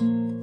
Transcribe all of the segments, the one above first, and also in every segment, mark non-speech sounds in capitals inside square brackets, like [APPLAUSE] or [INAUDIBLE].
嗯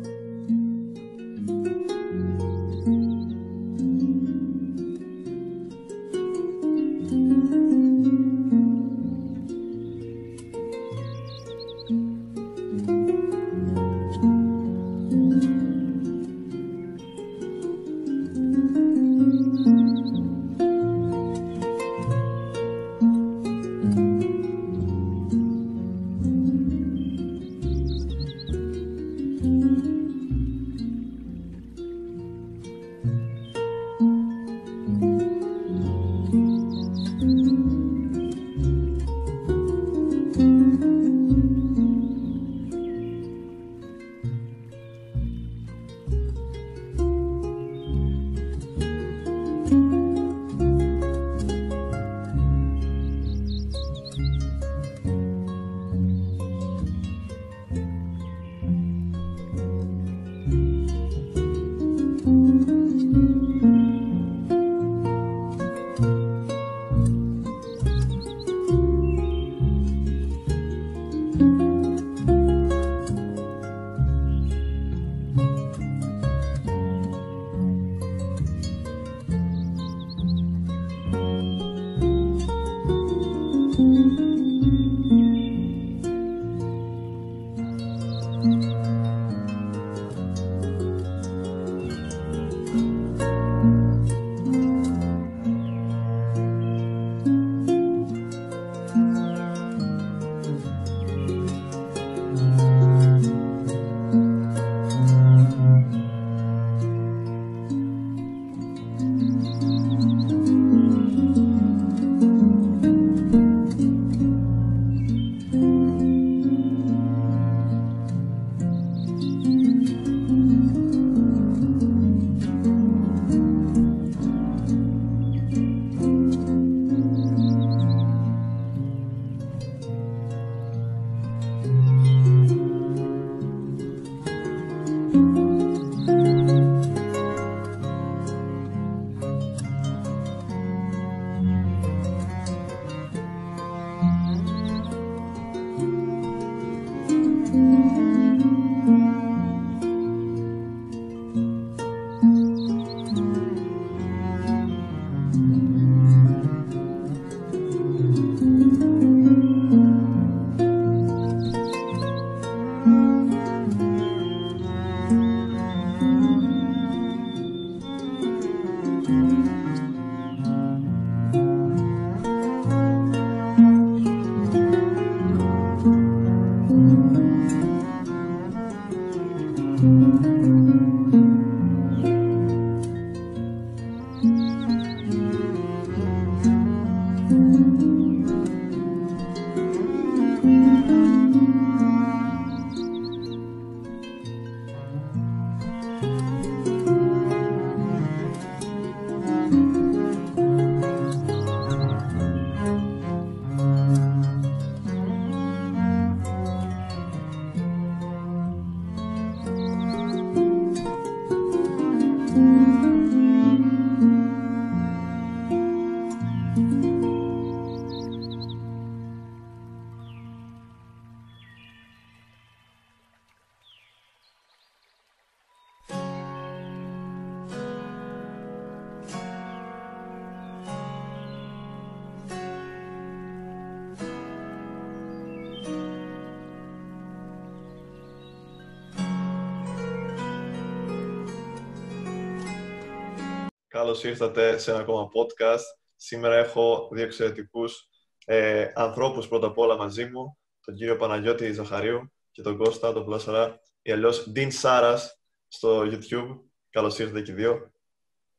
Καλώς ήρθατε σε ένα ακόμα podcast. Σήμερα έχω δύο εξαιρετικούς ε, ανθρώπους πρώτα απ' όλα μαζί μου, τον κύριο Παναγιώτη Ζαχαρίου και τον Κώστα, τον Πλάσαρα, ή αλλιώς Dean Σάρας στο YouTube. Καλώς ήρθατε και οι δύο.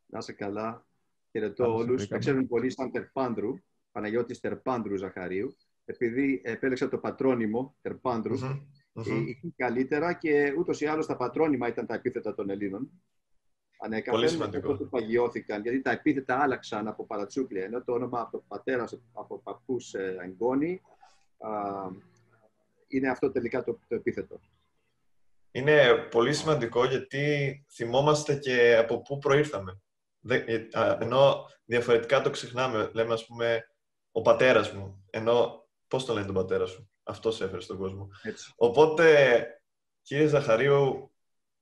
Να είσαι καλά. Χαιρετώ όλους. Με ξέρουν πολύ σαν Τερπάνδρου, Παναγιώτης Τερπάνδρου Ζαχαρίου, επειδή επέλεξα το πατρόνυμο Τερπάνδρου. Mm-hmm. καλύτερα και ούτως ή άλλως τα πατρόνυμα ήταν τα επίθετα των Ελλήνων ανέκαθεν που παγιώθηκαν, γιατί τα επίθετα άλλαξαν από παρατσούκλια, ενώ το όνομα από πατέρα, από παππούς ε, εγγόνι, είναι αυτό τελικά το, το επίθετο. Είναι πολύ σημαντικό γιατί θυμόμαστε και από πού προήρθαμε. Ε, ενώ διαφορετικά το ξεχνάμε. Λέμε, ας πούμε, ο πατέρας μου. Ενώ, πώς το λένε τον πατέρα σου. Αυτός έφερε στον κόσμο. Οπότε, Κύριε Ζαχαρίου,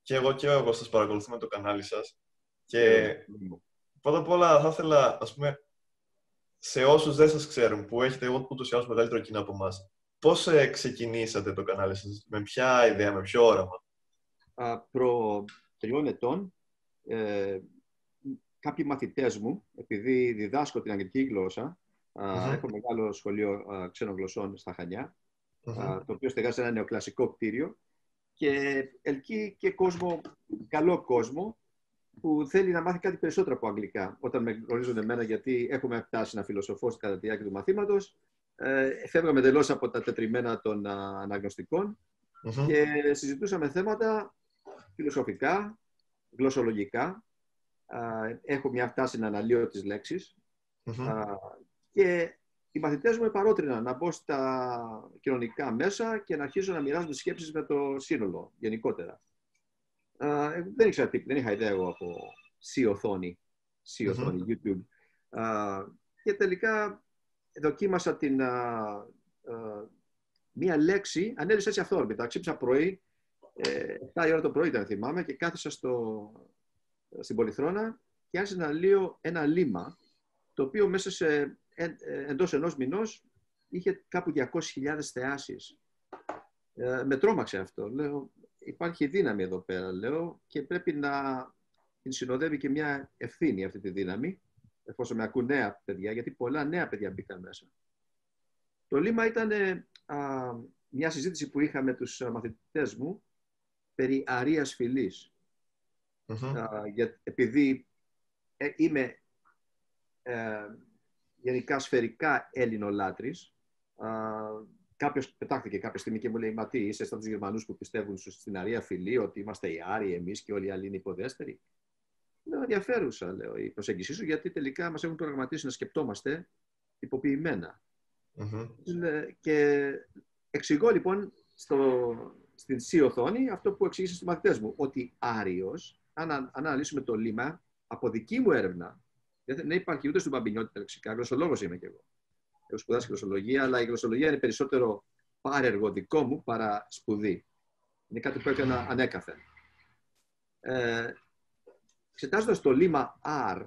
και εγώ και ο Κώστας παρακολουθούμε το κανάλι σας. Και πρώτα απ' όλα θα ήθελα, ας πούμε, σε όσους δεν σας ξέρουν, που έχετε ούτως ή άλλως μεγαλύτερο κοινό από εμάς, πώς ε, ξεκινήσατε το κανάλι σας, με ποια ιδέα, με ποιο όραμα; προ τριών ετών, ε, κάποιοι μαθητές μου, επειδή διδάσκω την αγγλική γλώσσα, έχω μεγάλο σχολείο ξένων γλωσσών στα Χανιά, το οποίο στεγάζει σε ένα νεοκλασικό κτίριο και ελκύει και κόσμο, καλό κόσμο, που θέλει να μάθει κάτι περισσότερο από αγγλικά. Όταν με γνωρίζουν εμένα, γιατί έχουμε φτάσει να φιλοσοφώ κατά τη διάρκεια του μαθήματος, ε, φεύγαμε εντελώς από τα τετριμένα των αναγνωστικων και συζητούσαμε θέματα φιλοσοφικά, γλωσσολογικά. Έχω μια φτάση να αναλύω τις λεξεις και οι μαθητές μου παρότριναν να μπω στα κοινωνικά μέσα και να αρχίσω να μοιράζω τις σκέψεις με το σύνολο γενικότερα. Uh, δεν ήξερα τι, δεν είχα ιδέα εγώ από C οθόνη, C οθόνη, YouTube. Uh, και τελικά δοκίμασα την, uh, μία λέξη, ανέλησα έτσι αυθόρμητα. Ξύπνησα πρωί, ε, 7 η ώρα το πρωί ήταν θυμάμαι, και κάθισα στο, στην Πολυθρόνα και άρχισα να λύω ένα λίμα, το οποίο μέσα σε, ε, εντός ενός μηνός είχε κάπου 200.000 θεάσεις. Ε, με τρόμαξε αυτό. Λέω, υπάρχει δύναμη εδώ πέρα, λέω, και πρέπει να την συνοδεύει και μια ευθύνη αυτή τη δύναμη, εφόσον με ακούν νέα παιδιά, γιατί πολλά νέα παιδιά μπήκαν μέσα. Το λίμα ήταν α, μια συζήτηση που είχα με τους μαθητές μου περί αρίας φυλής. για, επειδή ε, είμαι ε, γενικά σφαιρικά Έλληνο-λάτρης, Κάποιος πετάχθηκε κάποια στιγμή και μου λέει: Μα τι, είσαι σαν τους Γερμανούς που πιστεύουν στην αρία φυλή, ότι είμαστε οι Άροι, εμείς και όλοι οι άλλοι είναι υποδέστεροι; Λέω: Ενδιαφέρουσα, λέω, η προσέγγιση σου, γιατί τελικά μας έχουν προγραμματίσει να σκεπτόμαστε υποποιημένα. Και εξηγώ λοιπόν στο, στην C οθόνη αυτό που εξήγησε στους μαθητές μου, ότι Άριος, αν αναλύσουμε το λίμα, από δική μου έρευνα, δεν υπάρχει ούτε στον Παμπινιώτη λεξικά, γλωσσολόγος είμαι κι εγώ έχω σπουδάσει γλωσσολογία, αλλά η γλωσσολογία είναι περισσότερο πάρεργο δικό μου παρά σπουδή. Είναι κάτι που έκανα ανέκαθεν. Ε, Εξετάζοντας το λίμα R,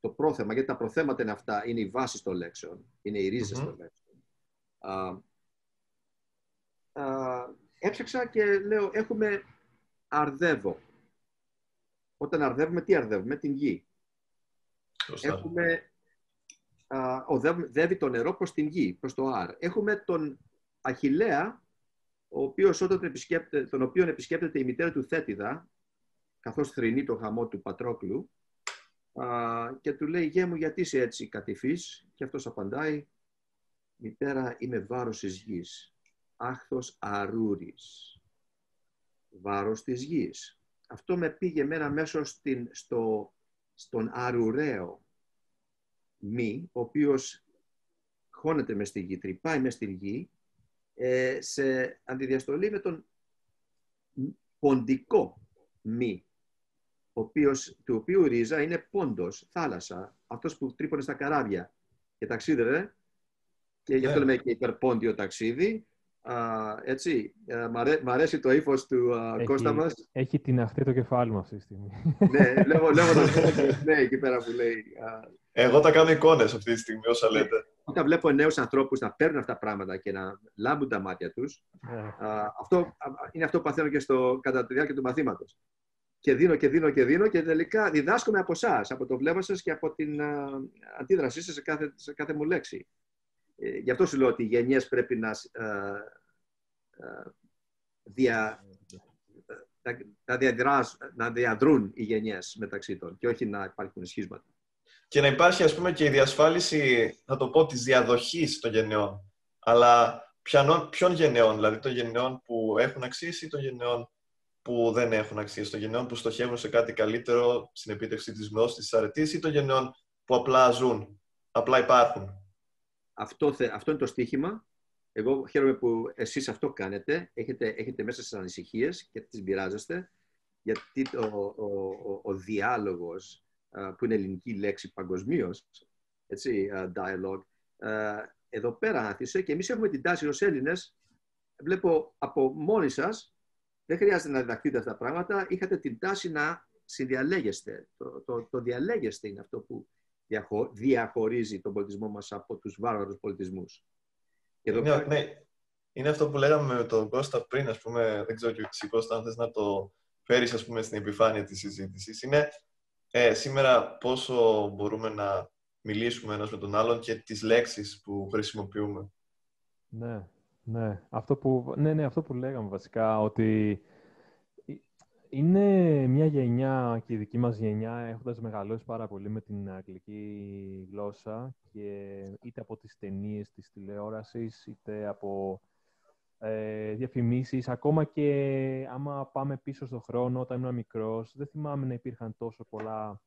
το πρόθεμα, γιατί τα προθέματα είναι αυτά, είναι η βάση των λέξεων, είναι οι ρίζες των λέξεων. έψαξα και λέω, έχουμε αρδεύω. Όταν αρδεύουμε, τι αρδεύουμε, την γη. Έχουμε οδεύει το νερό προς την γη, προς το Άρ. Έχουμε τον Αχιλέα, ο οποίος όταν τον οποίο επισκέπτεται η μητέρα του Θέτιδα, καθώς θρυνεί το χαμό του Πατρόκλου, και του λέει «Γέ μου, γιατί είσαι έτσι κατηφής» και αυτός απαντάει «Μητέρα, είμαι βάρος της γης, άχθος αρούρης, βάρος της γης». Αυτό με πήγε μένα μέσω στην, στο, στον αρουραίο, μη, ο οποίος χώνεται μες στη γη, τρυπάει μες στη γη, ε, σε αντιδιαστολή με τον ποντικό μη, ο οποίος, του οποίου ρίζα είναι πόντος, θάλασσα, αυτός που τρύπωνε στα καράβια και ταξίδευε, και γι' αυτό ναι. λέμε και υπερπόντιο ταξίδι, έτσι, ε, μ' αρέσει το ύφος του έχει, Κώστα μας. Έχει την αυτή το κεφάλι μου αυτή τη στιγμή. ναι, λέω, [LAUGHS] λέω το ναι, εκεί πέρα που λέει. Εγώ τα κάνω εικόνες αυτή τη στιγμή, όσα λέτε. Όταν βλέπω νέους ανθρώπους να παίρνουν αυτά τα πράγματα και να λάμπουν τα μάτια τους, ναι. αυτό είναι αυτό που παθαίνω και στο, κατά τη διάρκεια του μαθήματος. Και δίνω και δίνω και δίνω και τελικά διδάσκομαι από εσάς, από το βλέμμα σας και από την αντίδρασή σας σε κάθε, σε κάθε μου λέξη. Ε, γι' αυτό σου λέω ότι οι γενιές πρέπει να, ε, ε, δια, να, να διαδρούν οι γενιές μεταξύ των και όχι να υπάρχουν σχίσματα. Και να υπάρχει ας πούμε και η διασφάλιση, θα το πω, της διαδοχής των γενεών. Αλλά ποιον, ποιον γενεών, δηλαδή των γενεών που έχουν αξίσει ή των γενεών που δεν έχουν αξίσει, των γενεών που στοχεύουν σε κάτι καλύτερο, στην επίτευξη της γνώσης, της αρετής ή των γενεών που απλά ζουν, απλά υπάρχουν. Αυτό, αυτό είναι το στίχημα. Εγώ χαίρομαι που εσείς αυτό κάνετε. Έχετε, έχετε μέσα στις ανησυχίες και τις πειράζεστε. Γιατί ο, ο, ο, ο διάλογος, που είναι ελληνική λέξη παγκοσμίως, έτσι, dialogue, εδώ πέρα άθισε και εμείς έχουμε την τάση ως Έλληνες, βλέπω από μόνοι σας, δεν χρειάζεται να διδαχτείτε αυτά τα πράγματα. Είχατε την τάση να συνδιαλέγεστε. Το, το, το διαλέγεστε είναι αυτό που διαχωρίζει τον πολιτισμό μας από τους βάρβαρους πολιτισμούς. είναι, ναι, είναι αυτό που λέγαμε με τον Κώστα πριν, ας πούμε, δεν ξέρω και εσύ Κώστα, αν θες να το φέρεις ας πούμε, στην επιφάνεια της συζήτησης. Είναι ε, σήμερα πόσο μπορούμε να μιλήσουμε ένας με τον άλλον και τις λέξεις που χρησιμοποιούμε. Ναι, ναι. Αυτό που, ναι, ναι, αυτό που λέγαμε βασικά, ότι είναι μια γενιά και η δική μας γενιά έχοντας μεγαλώσει πάρα πολύ με την αγγλική γλώσσα και είτε από τις ταινίες της τηλεόρασης είτε από ε, διαφημίσεις ακόμα και άμα πάμε πίσω στον χρόνο όταν ήμουν μικρός δεν θυμάμαι να υπήρχαν τόσο πολλά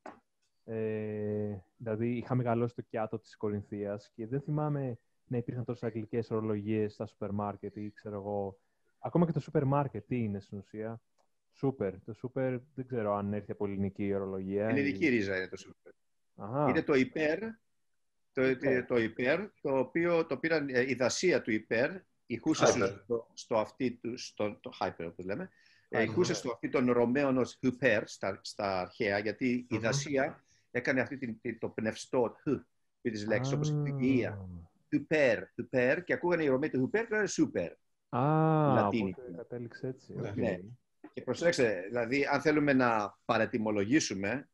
ε, δηλαδή είχα μεγαλώσει το κιάτο της Κορινθίας και δεν θυμάμαι να υπήρχαν τόσες αγγλικές ορολογίες στα σούπερ μάρκετ ή ξέρω εγώ ακόμα και το σούπερ μάρκετ τι είναι στην ουσία Σούπερ. Το σούπερ δεν ξέρω αν έρθει από ελληνική ορολογία. Ελληνική ρίζα είναι το σούπερ. Είναι το υπέρ, το, υπέρ. το, υπέρ, το οποίο το πήραν ε, η δασία του υπέρ, η χούσα στο, στο αυτί του, στο, το hyper όπως λέμε, η χούσα στο αυτί των Ρωμαίων ως υπέρ στα, στα αρχαία, γιατί η δασία έκανε αυτή την, το πνευστό χ της λέξης, όπως η υγεία. Υπέρ, υπέρ, και ακούγανε οι Ρωμαίοι το υπέρ, και σούπερ. Α, οπότε κατέληξε έτσι. Ναι. Και προσέξτε, δηλαδή, αν θέλουμε να παρετιμολογήσουμε,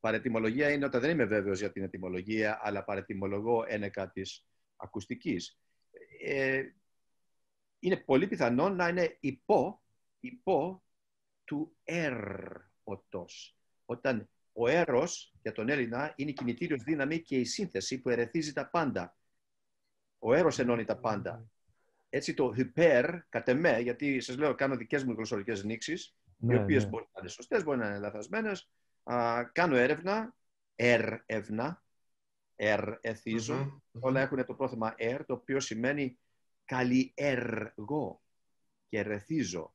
παρετιμολογία είναι όταν δεν είμαι βέβαιος για την ετυμολογία, αλλά παρετιμολογώ ένεκα της ακουστικής. Ε, είναι πολύ πιθανό να είναι υπό, υπό του ερ οτός. Όταν ο έρος για τον Έλληνα είναι η κινητήριος δύναμη και η σύνθεση που ερεθίζει τα πάντα. Ο έρος ενώνει τα πάντα. Έτσι το hyper, κατ' εμέ, γιατί σας λέω, κάνω δικές μου γλωσσορικέ νήξεις, ναι, οι οποίες ναι. μπορεί να είναι σωστές, μπορεί να είναι λαθασμένες. Κάνω έρευνα, έρευνα, ερεθίζω. Όλα έχουν το πρόθεμα ερ, το οποίο σημαίνει καλλιεργώ και ερεθίζω.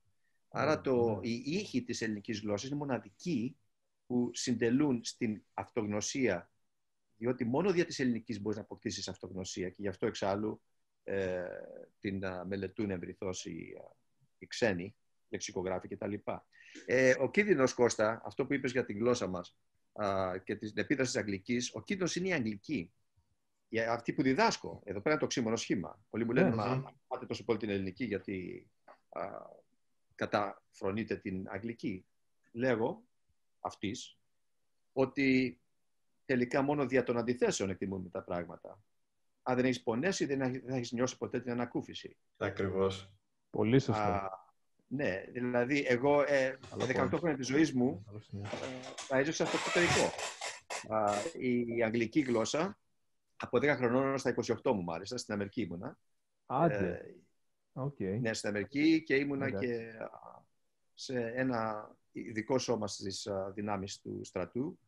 Άρα το, οι ήχοι της ελληνικής γλώσσας είναι μοναδικοί που συντελούν στην αυτογνωσία, διότι μόνο δια της ελληνικής μπορείς να αποκτήσεις αυτογνωσία και γι' αυτό εξάλλου ε, την μελετούν ευρυθώς οι, οι ξένοι, λεξικογράφοι κτλ. Ε, ο κίνδυνος, Κώστα, αυτό που είπες για την γλώσσα μας α, και την επίδραση της αγγλικής, ο κίνδυνος είναι η αγγλική. Για αυτή που διδάσκω, εδώ πέρα είναι το ξύμωνο σχήμα. Πολλοί μου λένε, ναι, μα ναι. πάτε τόσο πολύ την ελληνική γιατί α, καταφρονείτε την αγγλική. Λέγω αυτής ότι τελικά μόνο δια των αντιθέσεων εκτιμούμε τα πράγματα αν δεν έχεις πονέσει, δεν θα έχεις νιώσει ποτέ την ανακούφιση. Ακριβώς. Πολύ σωστά. ναι, δηλαδή εγώ ε, 18 χρόνια της ζωής μου ε, έζησα στο εξωτερικό. η αγγλική γλώσσα από 10 χρονών στα 28 μου μάλιστα, στην Αμερική ήμουνα. Άντε. Okay. Ναι, στην Αμερική και ήμουνα και σε ένα ειδικό σώμα στις δυνάμεις του στρατού,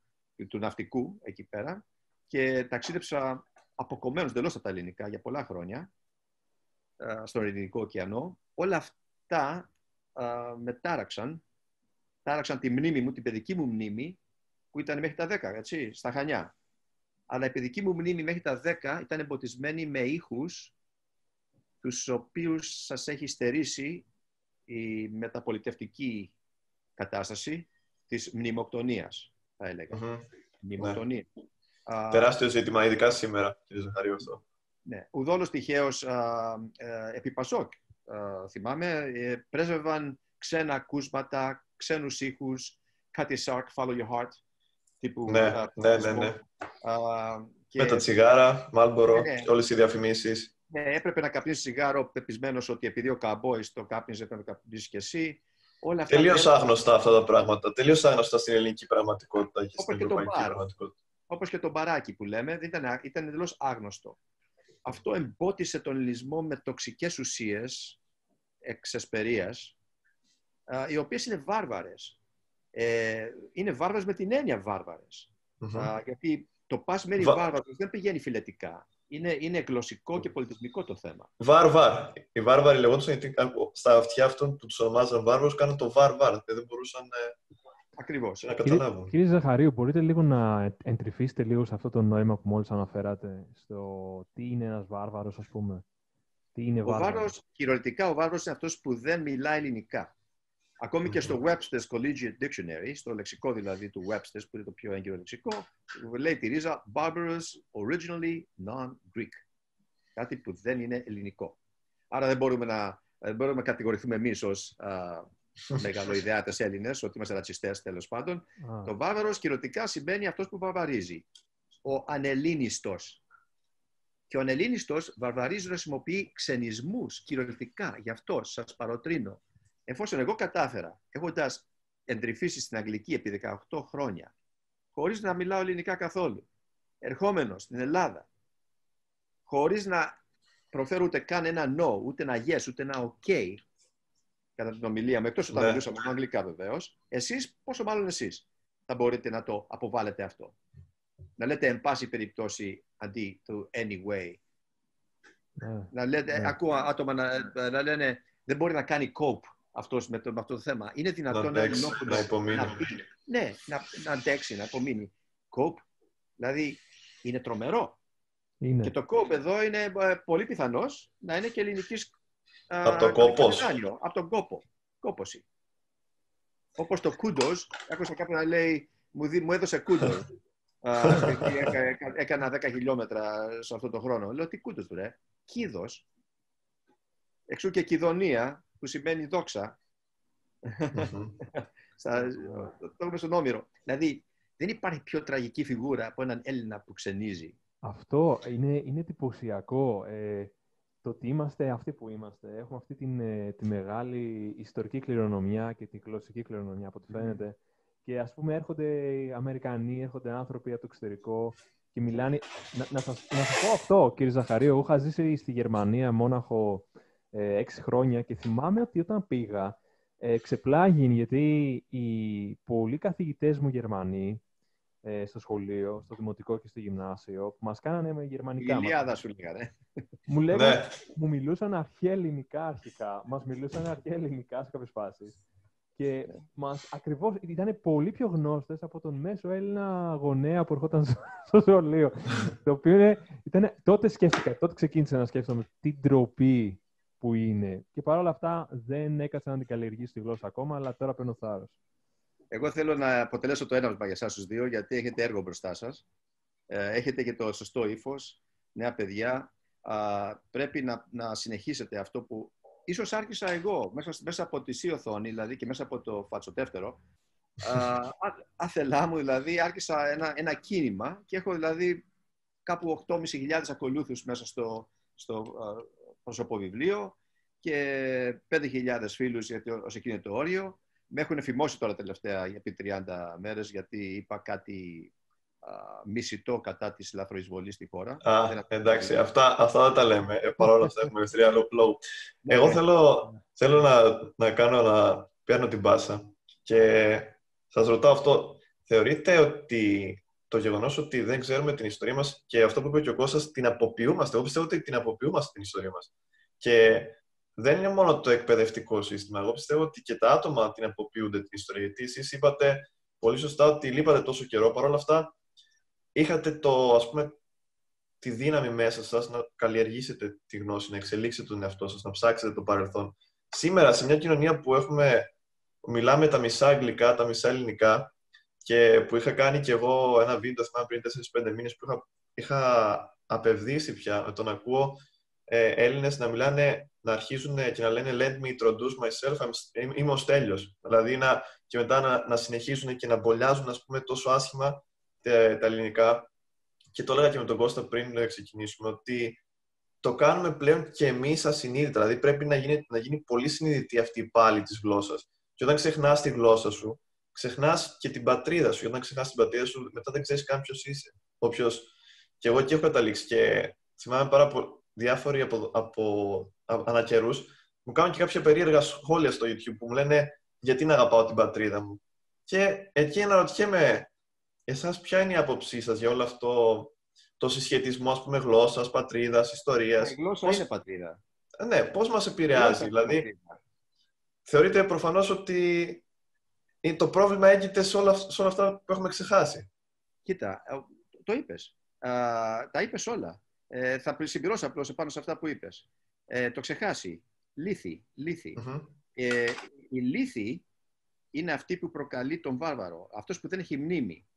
του ναυτικού εκεί πέρα και ταξίδεψα αποκομμένος εντελώς από τα ελληνικά για πολλά χρόνια ε, στον Ειρηνικό ωκεανό. Όλα αυτά ε, με τάραξαν, τάραξαν τη μνήμη μου, την παιδική μου μνήμη, που ήταν μέχρι τα 10, έτσι, στα Χανιά. Αλλά η παιδική μου μνήμη μέχρι τα 10 ήταν εμποτισμένη με ήχους τους οποίους σας έχει στερήσει η μεταπολιτευτική κατάσταση της μνημοκτονίας, θα έλεγα. Mm-hmm. Μνημοκτονία. Τεράστιο ζήτημα, ειδικά σήμερα, κύριε Ζαχαρίου, αυτό. Ναι. Ουδόλως τυχαίως ε, επί Πασόκ, θυμάμαι, ε, πρέσβευαν ξένα ακούσματα, ξένους ήχους, κάτι Σάρκ, Follow Your Heart, τύπου... Ναι, ναι, ναι, ναι. και... Με τα τσιγάρα, Μάλμπορο, ναι, ναι. όλες οι διαφημίσεις. Ναι, έπρεπε να καπνίσει τσιγάρο πεπισμένος ότι επειδή ο καμπόης το κάπνιζε, έπρεπε να καπνίσεις και εσύ. Όλα Τελείως άγνωστα αυτά τα πράγματα. Τελείως άγνωστα στην ελληνική πραγματικότητα και στην ευρωπαϊκή πραγματικότητα όπως και το μπαράκι που λέμε, ήταν, ήταν εντελώς άγνωστο. Αυτό εμπότισε τον λυσμό με τοξικές ουσίες εξεσπερίας, οι οποίες είναι βάρβαρες. Ε, είναι βάρβαρες με την έννοια γιατί το πας μέρη Βα... βάρβαρος δεν πηγαίνει φιλετικά. Είναι, είναι γλωσσικό και πολιτισμικό το θέμα. Βάρβαρ. Οι βάρβαροι λεγόντουσαν γιατί στα αυτιά αυτών που τους ονομάζαν βάρβαρους κάνουν το βάρβαρ. Δεν μπορούσαν ε, Ακριβώ. Κύριε, κύριε Ζαχαρίου, μπορείτε λίγο να εντρυφήσετε λίγο σε αυτό το νόημα που μόλις αναφέρατε, στο τι είναι ένας βάρβαρος, ας πούμε. Τι είναι ο βάρβαρος, κυριολεκτικά ο βάρβαρος είναι αυτός που δεν μιλά ελληνικά. Ακόμη και στο Webster's Collegiate Dictionary, στο λεξικό δηλαδή του Webster's, που είναι το πιο έγκυρο λεξικό, λέει τη ρίζα barbarous, originally non-Greek. Κάτι που δεν είναι ελληνικό. Άρα δεν μπορούμε να, δεν μπορούμε να κατηγορηθούμε εμείς ως [LAUGHS] μεγαλοειδεάτες Έλληνες, ότι είμαστε ρατσιστές τέλος πάντων. Το βάρβαρο κυρωτικά σημαίνει αυτός που βαρβαρίζει. Ο ανελίνιστος. Και ο ανελίνιστος βαρβαρίζει χρησιμοποιεί ξενισμούς κυριολεκτικά. Γι' αυτό σας παροτρύνω εφόσον εγώ κατάφερα, έχοντας εντρυφήσει στην Αγγλική επί 18 χρόνια, χωρίς να μιλάω ελληνικά καθόλου, ερχόμενος στην Ελλάδα, χωρίς να προφέρω ούτε καν ένα no, ούτε ένα yes, ούτε ένα ok, κατά την ομιλία μου, εκτός όταν ναι. μιλούσα μόνο αγγλικά βεβαίως, εσείς, πόσο μάλλον εσείς, θα μπορείτε να το αποβάλλετε αυτό; Να λέτε εν πάση περιπτώσει αντί του anyway. Ναι. Να λέτε, ναι. ακούω άτομα να, να λένε δεν μπορεί να κάνει cope αυτός με, το, με αυτό το θέμα. Είναι δυνατόν να, αντέξει, να, υπομείνει. Να, ναι, να, να αντέξει, να απομείνει. Κόπ, δηλαδή είναι τρομερό. Είναι. Και το κόπ εδώ είναι ε, πολύ πιθανός να είναι και ελληνικής. Από το κόπο. Από τον κόπο. Κόποση. Όπως το κούντος, άκουσα κάποιον να λέει, μου, δι, μου έδωσε κούντος. [LAUGHS] έκανα 10 χιλιόμετρα σε αυτό το χρόνο. Λέω τι κούντος του, ρε. Κίδος. Εξού και κιδονία, που σημαίνει δόξα. [LAUGHS] το έχουμε στον Όμηρο. Δηλαδή, δεν υπάρχει πιο τραγική φιγούρα από έναν Έλληνα που ξενίζει. Αυτό είναι, είναι εντυπωσιακό. Ε, το ότι είμαστε αυτοί που είμαστε. Έχουμε αυτή την, ε, τη μεγάλη ιστορική κληρονομιά και τη γλωσσική κληρονομιά, από ό,τι φαίνεται. Και ας πούμε έρχονται Αμερικανοί, έρχονται άνθρωποι από το εξωτερικό και μιλάνε... Να, να, σας, να σας πω αυτό, κύριε Ζαχαρίου. Εγώ είχα ζήσει στη Γερμανία, Μόναχο, ε, έξι χρόνια και θυμάμαι ότι όταν πήγα ε, ξεπλάγει γιατί οι πολλοί καθηγητές μου Γερμανοί ε, στο σχολείο, στο δημοτικό και στο γυμνάσιο που μας κάνανε με γερμανικά. Ηλιάδα σου λέγανε. Μου, λέγανε, ναι. μου μιλούσαν αρχαία ελληνικά αρχικά. Μας μιλούσαν αρχαία ελληνικά σε κάποιες φάσεις. Και μας ακριβώς ήταν πολύ πιο γνώστες από τον μέσο Έλληνα γονέα που ερχόταν στο σχολείο. το οποίο ήταν, τότε σκέφτηκα, τότε ξεκίνησα να σκέφτομαι τι ντροπή που είναι. Και παρόλα αυτά δεν έκατσα να την καλλιεργήσει τη γλώσσα ακόμα, αλλά τώρα παίρνω θάρρος. Εγώ θέλω να αποτελέσω το έναυσμα για εσάς τους δύο, γιατί έχετε έργο μπροστά σας. Ε, έχετε και το σωστό ύφος, νέα παιδιά. πρέπει να, να συνεχίσετε αυτό που ίσως άρχισα εγώ μέσα, μέσα από τη σύ οθόνη, δηλαδή και μέσα από το φατσοτεύτερο. άθελά μου δηλαδή άρχισα ένα, ένα κίνημα και έχω δηλαδή κάπου 8.500 ακολούθους μέσα στο, στο προσωποβιβλίο και 5.000 φίλους γιατί ως εκείνο το όριο. Με έχουν εφημώσει τώρα τελευταία επί 30 μέρες γιατί είπα κάτι α, μισητό κατά της λαθροεισβολής στη χώρα. Α, εντάξει, αυτά, αυτά δεν τα λέμε. Ε, Παρ' όλα αυτά έχουμε ευστρία low flow. Ναι, Εγώ ναι. θέλω, θέλω να, να κάνω να πιάνω την πάσα και σας ρωτάω αυτό. Θεωρείτε ότι το γεγονός ότι δεν ξέρουμε την ιστορία μας και αυτό που είπε και ο Κώστας, την αποποιούμαστε; Εγώ πιστεύω ότι την αποποιούμαστε την ιστορία μας. Και δεν είναι μόνο το εκπαιδευτικό σύστημα. Εγώ πιστεύω ότι και τα άτομα την αποποιούνται την ιστορία. Γιατί εσείς είπατε πολύ σωστά ότι λείπατε τόσο καιρό. Παρ' όλα αυτά, είχατε το, ας πούμε, τη δύναμη μέσα σας να καλλιεργήσετε τη γνώση, να εξελίξετε τον εαυτό σας, να ψάξετε το παρελθόν. Σήμερα, σε μια κοινωνία που έχουμε, μιλάμε τα μισά αγγλικά, τα μισά ελληνικά, και που είχα κάνει και εγώ ένα βίντεο, θυμάμαι πριν 4-5 μήνες, που είχα, είχα απευδίσει πια με το να ακούω ε, Έλληνες να μιλάνε, να αρχίζουν και να λένε Let me introduce myself, I'm, είμαι ο Στέλιος. Δηλαδή να, και μετά να, να συνεχίσουν και να μπολιάζουν ας πούμε, τόσο άσχημα τα, τα ελληνικά. Και το έλεγα και με τον Κώστα πριν να ξεκινήσουμε, ότι το κάνουμε πλέον και εμείς ασυνείδητα. Δηλαδή πρέπει να γίνει, να γίνει πολύ συνειδητή αυτή η πάλη της γλώσσας. Και όταν ξεχνάς τη γλώσσα σου, ξεχνάς και την πατρίδα σου. Γιατί όταν ξεχνάς την πατρίδα σου, μετά δεν ξέρεις καν ποιος είσαι. Όποιος... Και εγώ εκεί έχω καταλήξει. Και θυμάμαι πάρα πολύ διάφοροι από, από, ανακαιρού μου κάνουν και κάποια περίεργα σχόλια στο YouTube που μου λένε γιατί να αγαπάω την πατρίδα μου; Και εκεί αναρωτιέμαι, εσάς ποια είναι η άποψή σας για όλο αυτό το συσχετισμό, ας πούμε, γλώσσας, πατρίδας, ιστορίας; Η γλώσσα πώς... είναι πατρίδα. Ναι, πώς μας επηρεάζει, δηλαδή. Θεωρείτε προφανώς ότι το πρόβλημα έγκυται σε όλα, σε όλα αυτά που έχουμε ξεχάσει; Κοίτα, ε, το είπες. τα είπες όλα. Ε, θα συμπληρώσω απλώς επάνω σε αυτά που είπες. Ε, το ξεχάσει. Λύθη. λύθη. Ε, η λύθη είναι αυτή που προκαλεί τον βάρβαρο. Αυτός που δεν έχει μνήμη.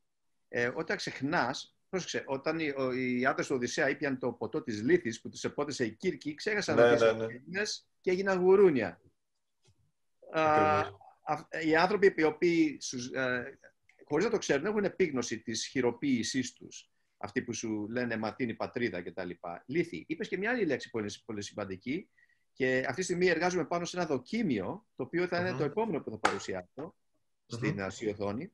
Ε, όταν ξεχνάς, πρόσεξε, όταν οι, οι άντρε του Οδυσσέα ήπιαν το ποτό της λύθης που του επότεσε η Κύρκη, ξέχασαν ναι, να ναι, ναι. και έγιναν γουρούνια. Α, οι άνθρωποι οι οποίοι, ε, χωρίς να το ξέρουν, έχουν επίγνωση της χειροποίησής τους. Αυτοί που σου λένε ματίνη πατρίδα κτλ. Λύθη. Είπες και μια άλλη λέξη που είναι πολύ σημαντική και αυτή τη στιγμή εργάζομαι πάνω σε ένα δοκίμιο, το οποίο θα ειναι το επόμενο που θα παρουσιάσω στην mm-hmm. οθόνη.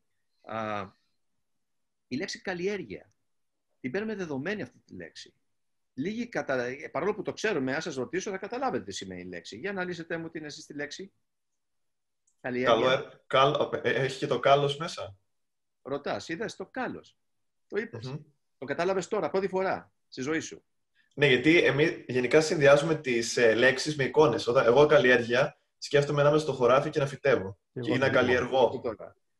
η λέξη καλλιέργεια. Την παίρνουμε δεδομένη αυτή τη λέξη. Λίγοι κατα... Παρόλο που το ξέρουμε, αν σας ρωτήσω, θα καταλάβετε τι σημαίνει η λέξη. Για να λύσετε μου την εσεί τη λέξη. Καλό, ε, ε, έχει και το κάλος μέσα. Ρωτάς, είδες το κάλος. Το ειπε Το κατάλαβες τώρα, πρώτη φορά στη ζωή σου. Ναι, γιατί εμείς γενικά συνδυάζουμε τις ε, λέξεις με εικόνες. Όταν εγώ καλλιέργεια, σκέφτομαι να είμαι στο χωράφι και να φυτεύω. Και, και να καλλιεργώ.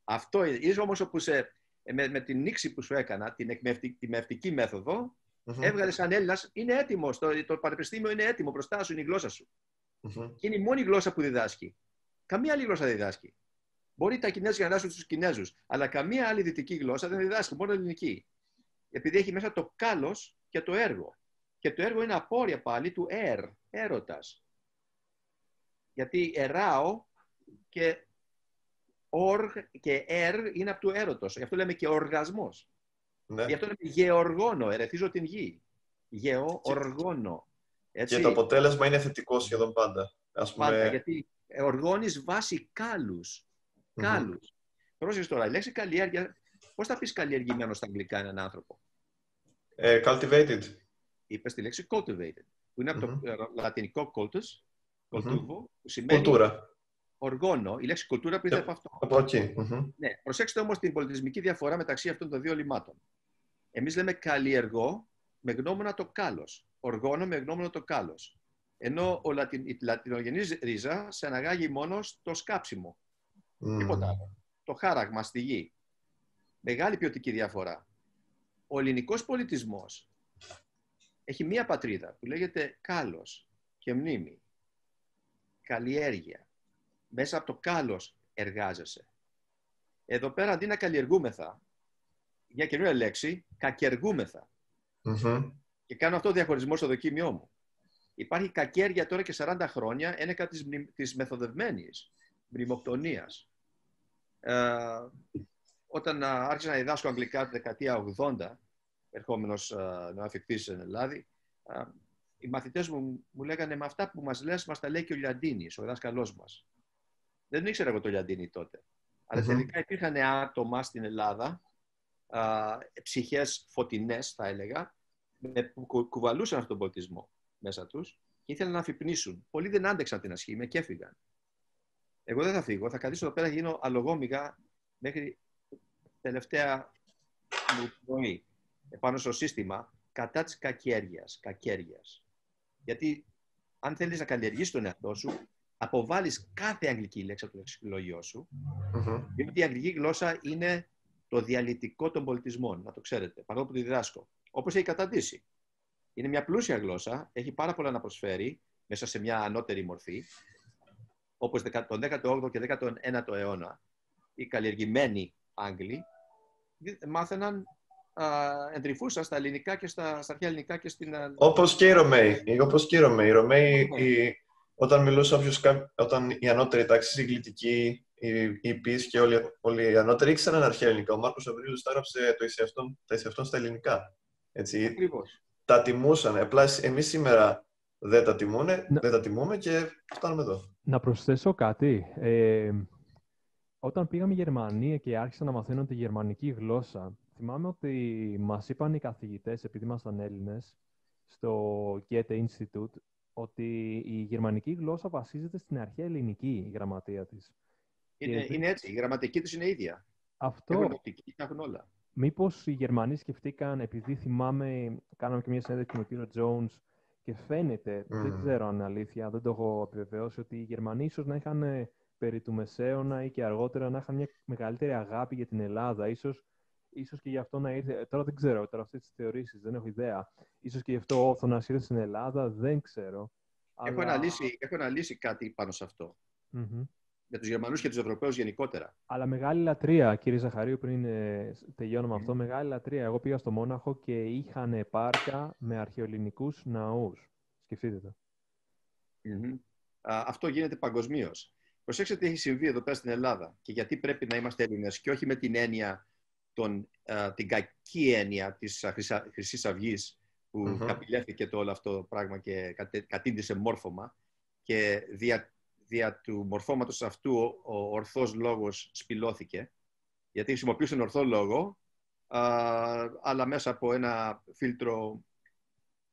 Αυτό είναι όμως όπου σε, ε, με, με την νήξη που σου έκανα, την εκμευτική μέθοδο, mm-hmm. έβγαλες σαν Έλληνας, είναι έτοιμο. Το, το πανεπιστήμιο είναι έτοιμο μπροστά σου, είναι η γλώσσα σου. Mm-hmm. Και είναι η μόνη γλώσσα που διδάσκει. Καμία άλλη γλώσσα δεν διδάσκει. Μπορεί τα Κινέζικα να διδάσκουν στου Κινέζους, αλλά καμία άλλη δυτική γλώσσα δεν διδάσκει, μόνο ελληνική. Επειδή έχει μέσα το κάλος και το έργο. Και το έργο είναι απόρρια πάλι του ερ, έρωτας. Γιατί εράω και οργ και ερ είναι από του έρωτος. Γι' αυτό λέμε και οργασμός. Ναι. Γι' αυτό λέμε γεωργόνο, ερεθίζω την γη. Γεωργόνο. Και το αποτέλεσμα είναι θετικό σχεδόν πάντα. Ας πούμε... Πάντα, γιατί οργώνεις βάσει κάλους. Κάλους. Πρόσεχες τώρα, η λέξη καλλιέργεια, πώς θα πεις καλλιεργημένο στα αγγλικά έναν άνθρωπο; Ε, cultivated. Είπες τη λέξη cultivated, που είναι από το ε, λατινικό cultus, cultuvo, που σημαίνει Κουλτούρα. οργόνο. Η λέξη κουλτούρα πήγε από αυτό. Από εκεί. Ναι. Προσέξτε όμως την πολιτισμική διαφορά μεταξύ αυτών των δύο λιμάτων. Εμείς λέμε καλλιεργώ με γνώμονα το κάλος. Οργόνο με γνώμονα το κάλος. Ενώ ο λατιν, η λατινογενής ρίζα σε αναγάγει μόνος στο σκάψιμο. Mm. Τίποτα άλλο. Το χάραγμα στη γη. Μεγάλη ποιοτική διαφορά. Ο ελληνικός πολιτισμός έχει μία πατρίδα που λέγεται κάλος και μνήμη. Καλλιέργεια. Μέσα από το κάλος εργάζεσαι. Εδώ πέρα αντί να καλλιεργούμεθα, για καινούργια λέξη, κακεργούμεθα. Mm-hmm. Και κάνω αυτό διαχωρισμό στο δοκίμιό μου. Υπάρχει κακέργεια τώρα και 40 χρόνια ένεκα της, της μεθοδευμένης μνημοκτονίας. Ε, όταν άρχισα να διδάσκω αγγλικά τη δεκαετία 80, ερχόμενος ε, να αφιχθεί στην Ελλάδα, ε, οι μαθητές μου μου λέγανε με αυτά που μας λες μας τα λέει και ο Λιαντίνης, ο δάσκαλός μας. Δεν ήξερα εγώ το Λιαντίνη τότε. Αλλά mm-hmm. τελικά υπήρχαν άτομα στην Ελλάδα, ψυχές φωτεινές θα έλεγα, που κουβαλούσαν αυτόν τον πολιτισμό μέσα τους και ήθελαν να αφυπνίσουν. Πολλοί δεν άντεξαν την ασχήμια και έφυγαν. Εγώ δεν θα φύγω, θα καθίσω εδώ πέρα και γίνω αλογόμηγα μέχρι τελευταία μου πνοή επάνω στο σύστημα κατά της κακέργειας. Κακέργειας. Γιατί αν θέλεις να καλλιεργήσεις τον εαυτό σου, αποβάλεις κάθε αγγλική λέξη από το λεξιλόγιο σου, mm-hmm. γιατί η αγγλική γλώσσα είναι το διαλυτικό των πολιτισμών, να το ξέρετε, παρόλο που τη διδάσκω. Όπως έχει καταντήσει. Είναι μια πλούσια γλώσσα, έχει πάρα πολλά να προσφέρει μέσα σε μια ανώτερη μορφή, όπως τον 18ο και 19ο αιώνα, οι καλλιεργημένοι Άγγλοι μάθαιναν εντρυφούσαν στα ελληνικά και στα, στα αρχαία ελληνικά και στην... Όπως και οι Ρωμαίοι. Όπως και οι Ρωμαίοι. Οι Ρωμαίοι οι, όταν μιλούσαν όποιος, όταν οι ανώτεροι τάξεις, οι γλυτικοί, οι, οι και όλοι, όλοι οι ανώτεροι ήξεραν αρχαία ελληνικά. Ο Μάρκος Αβρίλος το έγραψε το Ισιαυτόν, στα ελληνικά. Έτσι. Ακριβώς τα τιμούσαν. Απλά εμείς σήμερα δεν τα, τιμούνε, δεν τα τιμούμε και φτάνουμε εδώ. Να προσθέσω κάτι. Ε, όταν πήγαμε Γερμανία και άρχισα να μαθαίνω τη γερμανική γλώσσα, θυμάμαι ότι μας είπαν οι καθηγητές, επειδή ήμασταν Έλληνες, στο Goethe Institute, ότι η γερμανική γλώσσα βασίζεται στην αρχαία ελληνική η γραμματεία της. Είναι, είναι έτσι, η γραμματική της είναι ίδια. Αυτό... Έχουν όλα. Μήπως οι Γερμανοί σκεφτήκαν, επειδή θυμάμαι, κάναμε και μια συνέντευξη με τον κύριο Jones και φαίνεται, δεν ξέρω αν είναι αλήθεια, δεν το έχω επιβεβαιώσει, ότι οι Γερμανοί ίσως να είχαν ε, περί του Μεσαίωνα ή και αργότερα να είχαν μια μεγαλύτερη αγάπη για την Ελλάδα. Ίσως, ίσως και γι' αυτό να ήρθε. Τώρα δεν ξέρω, τώρα αυτές τις θεωρήσεις δεν έχω ιδέα. Ίσως και γι' αυτό ο Όθωνας ήρθε στην Ελλάδα, δεν ξέρω. Έχω, αλλά... αναλύσει, έχω αναλύσει κάτι πάνω σε αυτό. με τους Γερμανούς και τους Ευρωπαίους γενικότερα. Αλλά μεγάλη λατρεία, κύριε Ζαχαρίου, πριν ε, τελειώνω με αυτό, μεγάλη λατρεία. Εγώ πήγα στο Μόναχο και είχαν πάρκα με αρχαιοελληνικούς ναούς. Σκεφτείτε το. αυτό γίνεται παγκοσμίως. Προσέξτε τι έχει συμβεί εδώ πέρα στην Ελλάδα και γιατί πρέπει να είμαστε Έλληνες και όχι με την έννοια, τον, την κακή έννοια της χρυσής αυγής που mm καπηλεύτηκε το όλο αυτό το πράγμα και κατήντησε μόρφωμα και δια, δια του μορφώματος αυτού ο, ο ορθός λόγος σπηλώθηκε γιατί χρησιμοποιούσε τον ορθό λόγο αλλά μέσα από ένα φίλτρο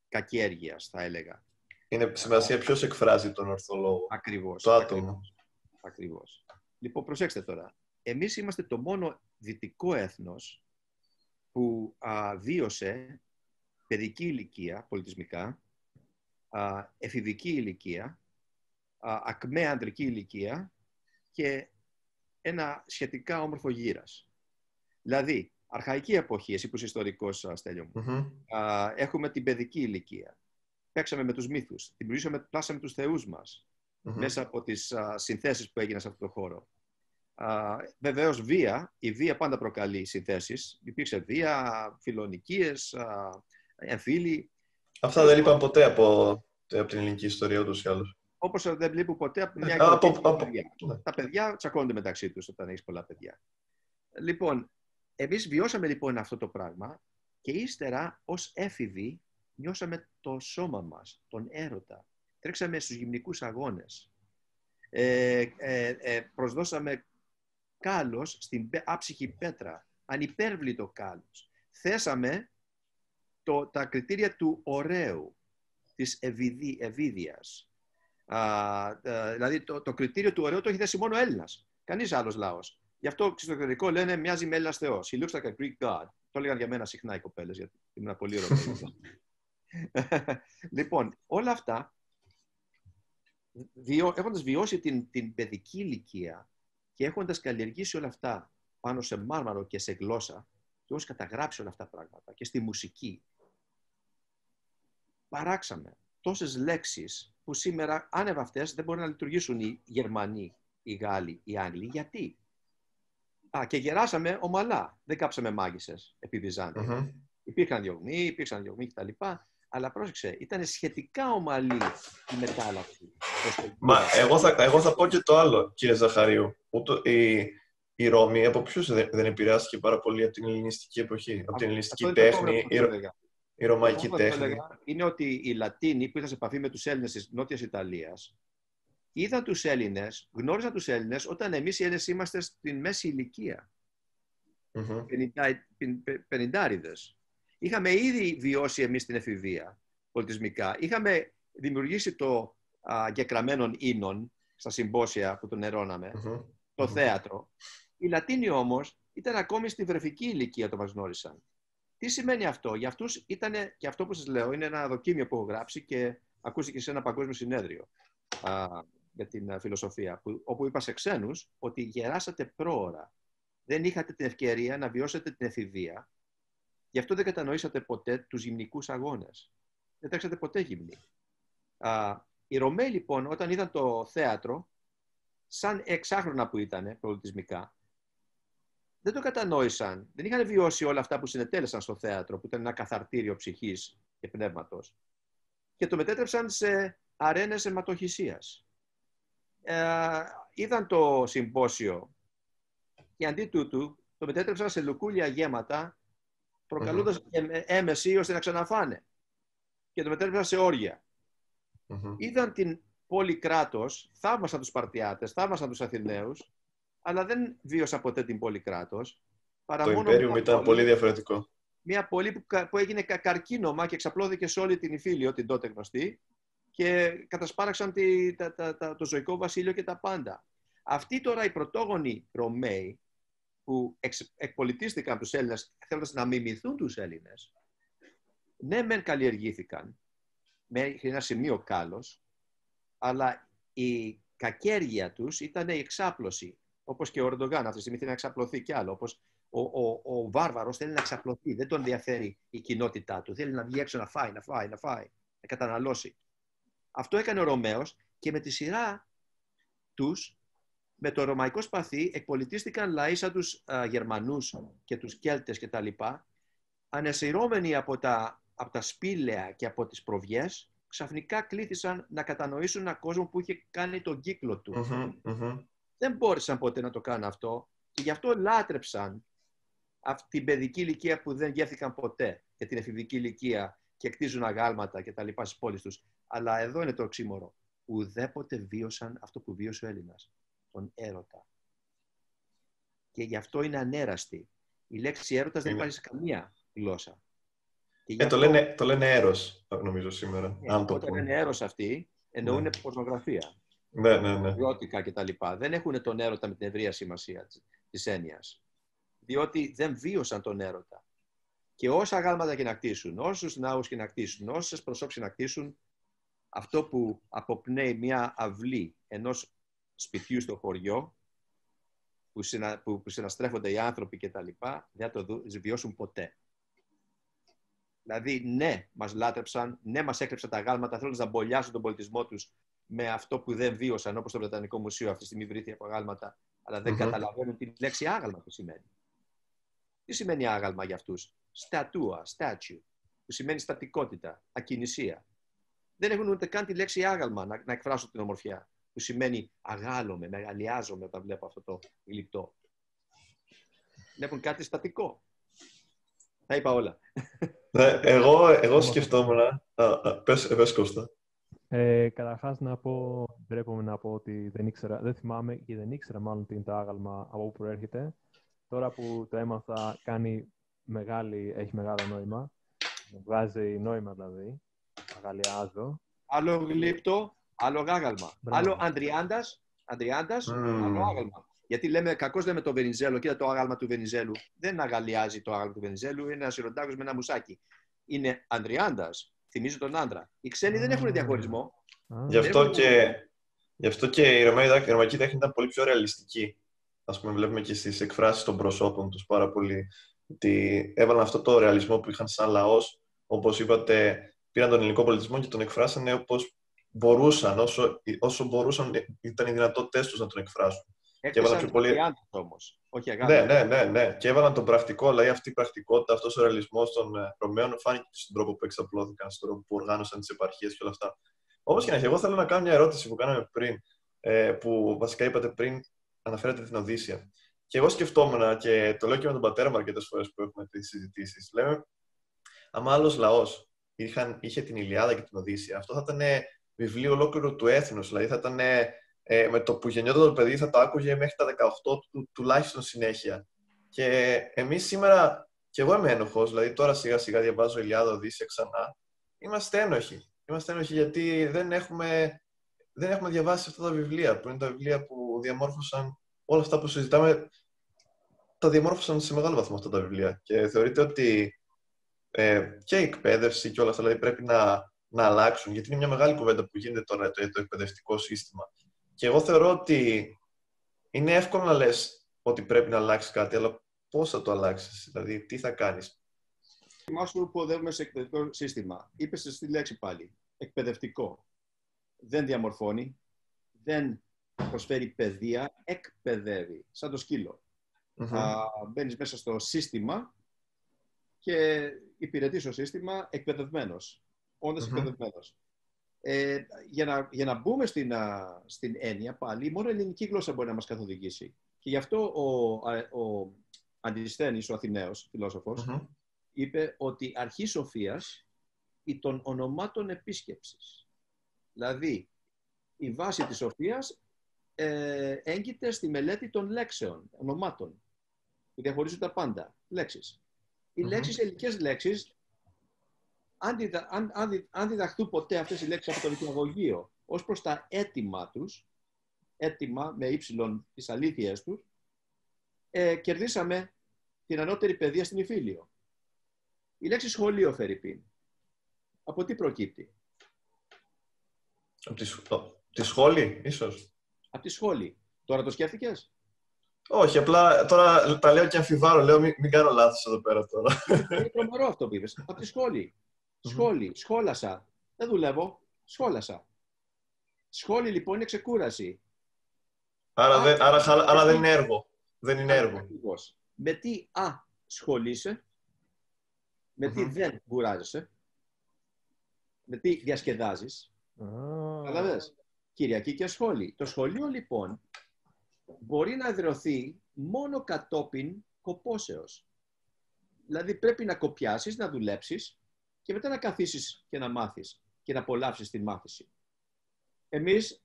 κακέργειας θα έλεγα. Είναι σημασία ποιος εκφράζει τον ορθό λόγο. Ακριβώς. Το άτομο. Ακριβώς. Λοιπόν, προσέξτε τώρα. Εμείς είμαστε το μόνο δυτικό έθνος που α, βίωσε παιδική ηλικία, πολιτισμικά, α, εφηβική ηλικία, α, ακμαία ανδρική ηλικία και ένα σχετικά όμορφο γύρας. Δηλαδή, αρχαϊκή εποχή, εσύ που είσαι ιστορικός, Στέλιο μου, έχουμε την παιδική ηλικία. Παίξαμε με τους μύθους, δημιουργήσαμε, πλάσαμε τους θεούς μας μέσα από τις α, συνθέσεις που έγιναν σε αυτό το χώρο. Α, βεβαίως βία, η βία πάντα προκαλεί συνθέσεις. Υπήρξε βία, φιλονικίες, εμφύλοι. Αυτά δεν λείπαν ποτέ από, από την ελληνική ιστορία ούτως ή άλλως. Όπως δεν λείπουν ποτέ από μια από, από, παιδιά. Ναι. Τα παιδιά τσακώνονται μεταξύ τους όταν έχεις πολλά παιδιά. Λοιπόν, εμείς βιώσαμε λοιπόν αυτό το πράγμα και ύστερα ως έφηβοι νιώσαμε το σώμα μας, τον έρωτα. Τρέξαμε στους γυμνικούς αγώνες. Ε, ε, ε, προσδώσαμε κάλος στην άψυχη πέτρα, ανυπέρβλητο κάλος. Θέσαμε το, τα κριτήρια του ωραίου, της ευηδί, ευήδιας. Α, δηλαδή το, το κριτήριο του ωραίου το έχει θέσει μόνο ο Έλληνας, κανείς άλλος λαός. Γι' αυτό στο εξωτερικό λένε μοιάζει με Έλληνας Θεός. He looks like a Greek God. Το έλεγαν για μένα συχνά οι κοπέλες, γιατί ήμουν πολύ ωραίο. [LAUGHS] λοιπόν, όλα αυτά, βιο, έχοντας βιώσει την, την παιδική ηλικία και έχοντας καλλιεργήσει όλα αυτά πάνω σε μάρμαρο και σε γλώσσα, και ως καταγράψει όλα αυτά τα πράγματα και στη μουσική, παράξαμε τόσες λέξεις που σήμερα άνευ αυτές δεν μπορούν να λειτουργήσουν οι Γερμανοί, οι Γάλλοι, οι Άγγλοι. Γιατί; Α, και γεράσαμε ομαλά. Δεν κάψαμε μάγισσες επί Βυζάντη. Mm-hmm. Υπήρχαν διωγμοί, υπήρξαν διωγμοί κτλ. Αλλά πρόσεξε, ήταν σχετικά ομαλή η μετάλλαξη. Μα εγώ θα, εγώ θα πω και το άλλο, κύριε Ζαχαρίου. Ούτω, η, η Ρώμη από ποιους δεν, δεν επηρεάστηκε πάρα πολύ από την ελληνιστική εποχή, από την ελληνιστική τέχνη, η, η ρωμαϊκή τέχνη. Είναι ότι οι Λατίνοι που ήταν σε επαφή με τους Έλληνες της Νότιας Ιταλίας είδαν τους Έλληνες, γνώριζαν τους Έλληνες όταν εμείς οι Έλληνες είμαστε στην μέση ηλικία. Πενιντάριδε. Είχαμε ήδη βιώσει εμείς την εφηβεία πολιτισμικά. Είχαμε δημιουργήσει το γεκραμένων ίνων στα συμπόσια που τον ερωναμε το θέατρο. Οι Λατίνοι όμως ήταν ακόμη στη βρεφική ηλικία το μας γνώρισαν. Τι σημαίνει αυτό; Για αυτούς ήταν και αυτό που σας λέω είναι ένα δοκίμιο που έχω γράψει και ακούστηκε σε ένα παγκόσμιο συνέδριο α, για την φιλοσοφία, που, όπου είπα σε ξένους ότι γεράσατε πρόωρα. Δεν είχατε την ευκαιρία να βιώσετε την εφηβεία. Γι' αυτό δεν κατανοήσατε ποτέ τους γυμνικούς αγώνες. Δεν τρέξατε ποτέ γυμνοί. Α, οι Ρωμαίοι λοιπόν όταν είδαν το θέατρο, σαν εξάχρονα που ήταν πολιτισμικά, δεν το κατανόησαν. Δεν είχαν βιώσει όλα αυτά που συνετέλεσαν στο θέατρο, που ήταν ένα καθαρτήριο ψυχής και πνεύματος. Και το μετέτρεψαν σε αρένες αιματοχυσίας. Ε, είδαν το συμπόσιο και αντί τούτου το μετέτρεψαν σε λουκούλια γέματα, προκαλώντας έμεση ώστε να ξαναφάνε. Και το μετέτρεψαν σε όρια. Είδαν την πόλη κράτος, θαύμασαν τους Σπαρτιάτες, θαύμασαν τους Αθηναίους αλλά δεν βίωσα ποτέ την πόλη κράτος. Το Ιμπέριουμ ήταν πολύ διαφορετικό. Μια πόλη που, που έγινε καρκίνωμα και εξαπλώθηκε σε όλη την Ιφίλιο, την τότε γνωστή, και κατασπάραξαν τη, τα, τα, τα, το ζωικό βασίλειο και τα πάντα. Αυτοί τώρα οι πρωτόγονοι Ρωμαίοι, που εξ, εκπολιτίστηκαν τους Έλληνες, θέλοντας να μιμηθούν τους Έλληνες, ναι μεν καλλιεργήθηκαν μέχρι ένα σημείο κάλος, αλλά η κακέργεια τους ήταν η εξάπλωση Όπως και ο Ερντογάν αυτή τη στιγμή θέλει να εξαπλωθεί κι άλλο. Όπως ο, ο, ο βάρβαρος θέλει να εξαπλωθεί. Δεν τον ενδιαφέρει η κοινότητά του. Θέλει να βγει έξω να φάει, να φάει, να φάει, να καταναλώσει. Αυτό έκανε ο Ρωμαίος και με τη σειρά τους με το ρωμαϊκό σπαθί εκπολιτίστηκαν λαοί σαν τους α, Γερμανούς και τους Κέλτες και τα λοιπά, ανεσυρώμενοι από τα, από τα σπήλαια και από τις προβιές, ξαφνικά κλήθησαν να κατανοήσουν έναν κόσμο που είχε κάνει τον κύκλο του. Δεν μπόρεσαν ποτέ να το κάνουν αυτό και γι' αυτό λάτρεψαν αυτή την παιδική ηλικία που δεν γεύθηκαν ποτέ και την εφηβική ηλικία και κτίζουν αγάλματα και τα λοιπά στις πόλεις τους. Αλλά εδώ είναι το οξύμορο. Ουδέποτε βίωσαν αυτό που βίωσε ο Έλληνας. Τον έρωτα. Και γι' αυτό είναι ανέραστη. Η λέξη έρωτας δεν υπάρχει σε καμία γλώσσα. Ε, το, λένε, το λένε έρος, νομίζω σήμερα. Ε, αν το όταν είναι έρος αυτοί, εννοούν ναι. πορνογραφία. Ναι, ναι, ναι. και τα λοιπά. Δεν έχουν τον έρωτα με την ευρεία σημασία της έννοιας. Διότι δεν βίωσαν τον έρωτα. Και όσα γάλματα και να κτίσουν, όσους ναούς και να κτίσουν, όσες προσώψεις και να κτίσουν, αυτό που αποπνέει μια αυλή ενός σπιτιού στο χωριό, που, συνα, που, που συναστρέφονται οι άνθρωποι και τα λοιπά, δεν θα το βιώσουν ποτέ. Δηλαδή, ναι, μας λάτρεψαν, ναι, μας έκλεψαν τα γάλματα, θέλουν να μπολιάσουν τον πολιτισμό τους με αυτό που δεν βίωσαν, όπως το Βρετανικό Μουσείο αυτή τη στιγμή βρίσκεται από αγάλματα, αλλά δεν mm-hmm. καταλαβαίνουν τι λέξη άγαλμα τι σημαίνει. Τι σημαίνει άγαλμα για αυτούς; Στατούα, statue, που σημαίνει στατικότητα, ακινησία. Δεν έχουν ούτε καν τη λέξη άγαλμα να, να εκφράσουν την ομορφιά, που σημαίνει αγάλομαι, μεγαλειάζομαι όταν βλέπω αυτό το γλυπτό. Βλέπουν κάτι στατικό. Τα είπα όλα. Ναι, εγώ, εγώ σκεφτόμουν. Πες, πες Κώστα. Ε, Καταρχάς να πω, ντρέπομαι να πω ότι δεν ήξερα, δεν θυμάμαι και δεν ήξερα μάλλον τι είναι το άγαλμα από όπου προέρχεται. Τώρα που το έμαθα, κάνει μεγάλη, έχει μεγάλο νόημα. Βγάζει νόημα δηλαδή. Αγαλιάζω. Άλλο γλύπτο, άλλο γάγαλμα. Άλλο Αντριάντας, Αντριάντας, άλλο άγαλμα. Γιατί λέμε, κακώς λέμε το Βενιζέλο, κοίτα το άγαλμα του Βενιζέλου. Δεν αγαλιάζει το άγαλμα του Βενιζέλου, είναι ένας σιροντάκο με ένα μουσάκι. Είναι Ανδριάντας, θυμίζει τον άντρα. Οι ξένοι δεν έχουν διαχωρισμό. Γι' αυτό, και, γι αυτό και η ρωμαϊκή τέχνη ήταν πολύ πιο ρεαλιστική. Α πούμε, βλέπουμε και στις εκφράσεις των προσώπων τους πάρα πολύ. Ότι έβαλαν αυτό το ρεαλισμό που είχαν σαν λαός. Όπως είπατε, πήραν τον ελληνικό πολιτισμό και τον εκφράσανε όπως μπορούσαν, όσο, όσο μπορούσαν, ήταν οι δυνατότητές τους να τον εκφράσουν. και έβαλαν πιο πολύ. Όμως, όχι ναι, ναι, ναι, ναι. Και έβαλαν τον πρακτικό, δηλαδή αυτή η πρακτικότητα, αυτός ο ρεαλισμός των ε, Ρωμαίων φάνηκε στον τρόπο που εξαπλώθηκαν, στον τρόπο που οργάνωσαν τις επαρχίες και όλα αυτά. Όπω και να έχει, εγώ θέλω να κάνω μια ερώτηση που κάναμε πριν, ε, που βασικά είπατε πριν, αναφέρατε την Οδύσσια. Και εγώ σκεφτόμουν και το λέω και με τον πατέρα μου αρκετές φορές που έχουμε τις συζητήσεις. Λέμε, άμα άλλος λαός είχε την Ιλιάδα και την Οδύσσια, αυτό θα ήταν βιβλίο ολόκληρο του έθνους. Δηλαδή θα ήταν ε, με το που γεννιόταν το παιδί θα το άκουγε μέχρι τα 18 του τουλάχιστον συνέχεια. Και εμείς σήμερα, και εγώ είμαι ένοχος, δηλαδή τώρα σιγά σιγά διαβάζω Ιλιάδα Οδύσσια ξανά, είμαστε ένοχοι. Είμαστε ένοχοι γιατί δεν έχουμε, δεν έχουμε διαβάσει αυτά τα βιβλία, που είναι τα βιβλία που διαμόρφωσαν όλα αυτά που συζητάμε, τα διαμόρφωσαν σε μεγάλο βαθμό αυτά τα βιβλία. Και θεωρείται ότι ε, και η εκπαίδευση και όλα αυτά δηλαδή πρέπει να, να αλλάξουν, γιατί είναι μια μεγάλη κουβέντα που γίνεται τώρα το, το εκπαιδευτικό σύστημα. Και εγώ θεωρώ ότι είναι εύκολο να λες ότι πρέπει να αλλάξει κάτι, αλλά πώς θα το αλλάξεις, δηλαδή τι θα κάνεις; Θυμάσαι που οδεύουμε σε εκπαιδευτικό σύστημα. Είπες στη λέξη πάλι. Εκπαιδευτικό. Δεν διαμορφώνει, δεν προσφέρει παιδεία, εκπαιδεύει, σαν το σκύλο. Mm-hmm. Μπαίνεις μέσα στο σύστημα και υπηρετείς στο σύστημα εκπαιδευμένος, όντας mm-hmm. εκπαιδευμένος. Ε, για, να, για να μπούμε στην, α, στην έννοια πάλι, μόνο η ελληνική γλώσσα μπορεί να μας καθοδηγήσει. Και γι' αυτό ο, ο Αντισθένης, ο Αθηναίος φιλόσοφος, είπε ότι αρχή σοφίας ή των ονομάτων επίσκεψης. Δηλαδή, η βάση της σοφίας ε, έγκυται στη μελέτη των λέξεων, ονομάτων, που διαχωρίζουν τα πάντα, λέξεις. Οι mm-hmm. λέξεις, ελληνικές λέξεις, αν, αν, αν, αν διδαχθούν ποτέ αυτές οι λέξεις από το δικαιολογείο ως προς τα έτοιμα τους, έτοιμα με ύψιλον τις αλήθειες τους, ε, κερδίσαμε την ανώτερη παιδεία στην Ιφίλιο. Η λέξη σχολείο, Φερρυπίν, από τι προκύπτει; Από τη, τη σχόλη, ίσως. Από τη σχόλη. Τώρα το σκέφτηκες; Όχι, απλά τώρα τα λέω και αμφιβάλλω. Λέω μην, μην κάνω λάθος εδώ πέρα τώρα. Είναι τρομερό αυτό που είπες. Από τη σχόλη. Σχόλη. Σχόλασα. Δεν δουλεύω. Σχόλασα. Σχόλη λοιπόν είναι ξεκούραση. Άρα, δεν, άρα, άρα δεν είναι έργο. Δεν είναι έργο. Ακριβώς. Με τι Α σχολείσαι, με τι δεν κουράζεσαι, με τι διασκεδάζεις. Καταλαβες. Κυριακή και σχόλη. Το σχολείο λοιπόν μπορεί να εδρεωθεί μόνο κατόπιν κοπόσεως. Δηλαδή πρέπει να κοπιάσεις, να δουλέψεις και μετά να καθίσεις και να μάθεις και να απολαύσεις την μάθηση. Εμείς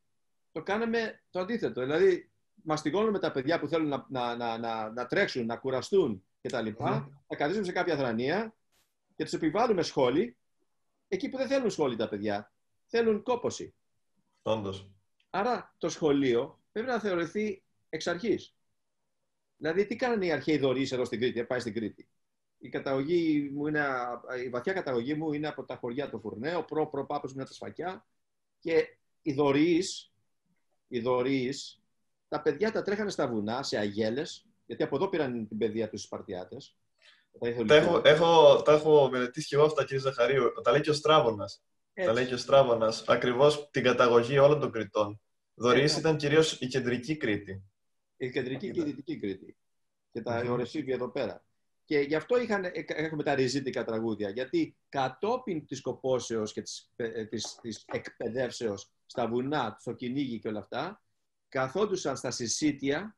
το κάναμε το αντίθετο. Δηλαδή μαστιγώνουμε τα παιδιά που θέλουν να, να, να, να, να τρέξουν, να κουραστούν κτλ. Mm. Να καθίσουμε σε κάποια θρανία και τους επιβάλλουμε σχόλη εκεί που δεν θέλουν σχόλη τα παιδιά. Θέλουν κόποση. Όντως. Άρα το σχολείο πρέπει να θεωρηθεί εξ αρχής. Δηλαδή, τι κάνανε οι αρχαίοι δωρείς εδώ στην Κρήτη, πάει στην Κρήτη. Η, καταγωγή μου είναι, η βαθιά καταγωγή μου είναι από τα χωριά του Φουρνέο, προ, προ πάπος μου είναι τα Σφακιά και οι δωρείς, οι δωρείς, τα παιδιά τα τρέχανε στα βουνά, σε αγέλες, γιατί από εδώ πήραν την παιδεία τους οι Σπαρτιάτες. Τα έχω, έχω, τα έχω μελετήσει και εγώ αυτά, κύριε Ζαχαρίου. Τα λέει και ο Στράβωνας. Τα λέει και ο Στράβωνας. Ακριβώς την καταγωγή όλων των Κρητών. Δωρείς ήταν κυρίως η κεντρική Κρήτη. Η κεντρική και η δυτική Κρήτη. Και τα mm εδώ πέρα. Και γι' αυτό είχαν, ε, έχουμε τα ριζίτικα τραγούδια. Γιατί κατόπιν της κοπόσεως και της, ε, της, της εκπαιδεύσεως στα βουνά, στο κυνήγι και όλα αυτά, καθόντουσαν στα συσίτια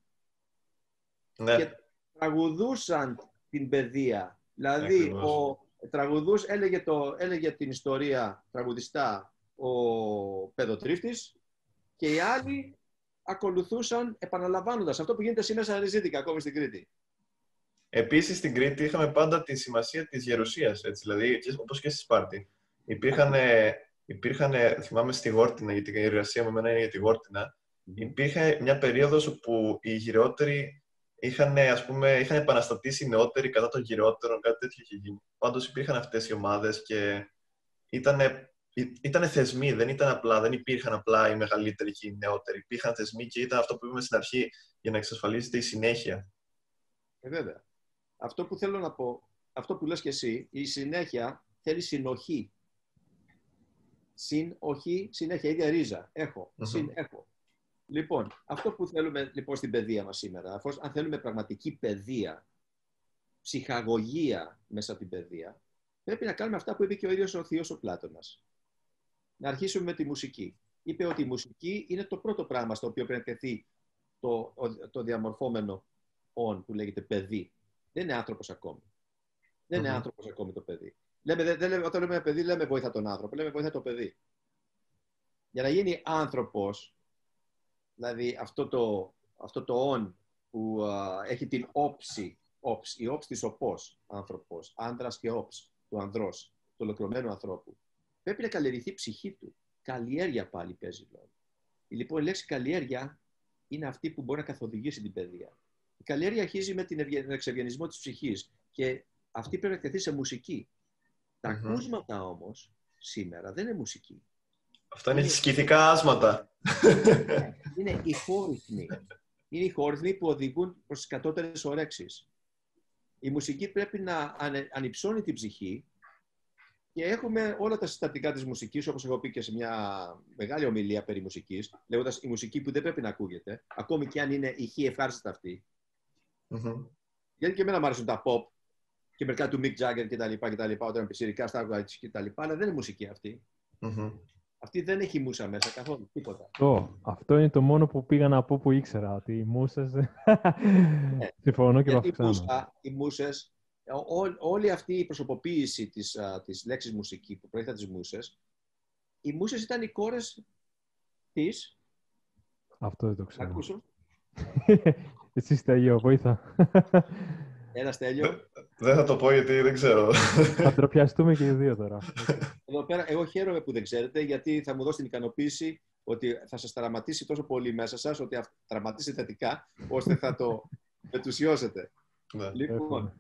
ναι. και τραγουδούσαν την παιδεία. Δηλαδή, ο τραγουδούς έλεγε, το, έλεγε την ιστορία τραγουδιστά ο παιδοτρίφτης και οι άλλοι ακολουθούσαν επαναλαμβάνοντας αυτό που γίνεται σήμερα σαν ριζίτικα ακόμη στην Κρήτη. Επίσης στην Κρήτη είχαμε πάντα τη σημασία της γερουσίας, δηλαδή όπως και στη Σπάρτη. Υπήρχαν, υπήρχαν, θυμάμαι στη Γόρτινα, γιατί η εργασία μου είναι για τη Γόρτινα, υπήρχε μια περίοδος όπου οι γυρεότεροι είχαν, ας πούμε, είχαν επαναστατήσει οι νεότεροι κατά των γυρεότερων, κάτι τέτοιο είχε γίνει. Πάντως υπήρχαν αυτές οι ομάδες και ήταν, ήταν θεσμοί, δεν ήταν απλά, δεν υπήρχαν απλά οι μεγαλύτεροι και οι νεότεροι. Υπήρχαν θεσμοί και ήταν αυτό που είπαμε στην αρχή για να εξασφαλίσετε η συνέχεια. Ε, βέβαια. Αυτό που θέλω να πω, αυτό που λες και εσύ, η συνέχεια θέλει συνοχή. Συν, όχι, συνέχεια, ίδια ρίζα. Έχω, συν, έχω. Λοιπόν, αυτό που θέλουμε λοιπόν στην παιδεία μας σήμερα, αφού αν θέλουμε πραγματική παιδεία, ψυχαγωγία μέσα από την παιδεία, πρέπει να κάνουμε αυτά που είπε και ο ίδιος ο Θείος ο Πλάτωνας. Να αρχίσουμε με τη μουσική. Είπε ότι η μουσική είναι το πρώτο πράγμα στο οποίο πρέπει να τεθεί το, το διαμορφόμενο όν που λέγεται παιδί. Δεν είναι άνθρωπος ακόμη. Δεν είναι άνθρωπος ακόμη το παιδί. Λέμε, δεν, λέμε, όταν λέμε παιδί, λέμε βοήθα τον άνθρωπο, λέμε βοήθα το παιδί. Για να γίνει άνθρωπος, δηλαδή αυτό το, αυτό το «ον» που έχει την όψη, όψη, η όψη της οπός άνθρωπος, άντρας και όψη του ανδρός, του ολοκληρωμένου ανθρώπου, πρέπει να καλλιεργηθεί η ψυχή του. Καλλιέργεια πάλι παίζει ρόλο. Λοιπόν, η λέξη καλλιέργεια είναι αυτή που μπορεί να καθοδηγήσει την παιδεία. Η καλλιέργεια αρχίζει με τον εξευγενισμό της ψυχής και αυτή πρέπει να εκτεθεί σε μουσική. Τα ακούσματα όμως σήμερα δεν είναι μουσική. Αυτά είναι, είναι... σκηθικά άσματα. είναι οι χώρυθμοι. Είναι οι χώρυθμοι που οδηγούν προς τις κατώτερες ορέξεις. Η μουσική πρέπει να ανυψώνει την ψυχή και έχουμε όλα τα συστατικά της μουσικής, όπως έχω πει και σε μια μεγάλη ομιλία περί μουσικής, λέγοντας η μουσική που δεν πρέπει να ακούγεται, ακόμη και αν είναι ηχή ευχάριστα αυτή. Mm-hmm. Γιατί και εμένα μου αρέσουν τα pop και μερικά του Mick Jagger και τα λοιπά, και τα λοιπά όταν πισιρικά στα άργα και τα λοιπά, αλλά δεν είναι μουσική αυτή. Mm-hmm. Αυτή δεν έχει μουσα μέσα καθόλου, τίποτα. Το, αυτό είναι το μόνο που πήγα να πω που ήξερα, ότι οι μουσες... ναι. [LAUGHS] Συμφωνώ και με αυτό. Οι μουσες, ό, όλη αυτή η προσωποποίηση της, uh, της λέξης μουσική που προέρχεται τις μουσες, οι μουσες ήταν οι κόρες της... Αυτό δεν το ξέρω. Να ακούσω. [LAUGHS] Εσύ Στέλιο, βοήθα. Ένα Στέλιο. Δεν θα το πω γιατί δεν ξέρω. Θα τροπιαστούμε και οι δύο τώρα. Εδώ πέρα, εγώ χαίρομαι που δεν ξέρετε, γιατί θα μου δώσει την ικανοποίηση ότι θα σας τραυματίσει τόσο πολύ μέσα σας, ότι θα τραυματίσει θετικά, ώστε θα το [LAUGHS] μετουσιώσετε. Ναι. Λοιπόν,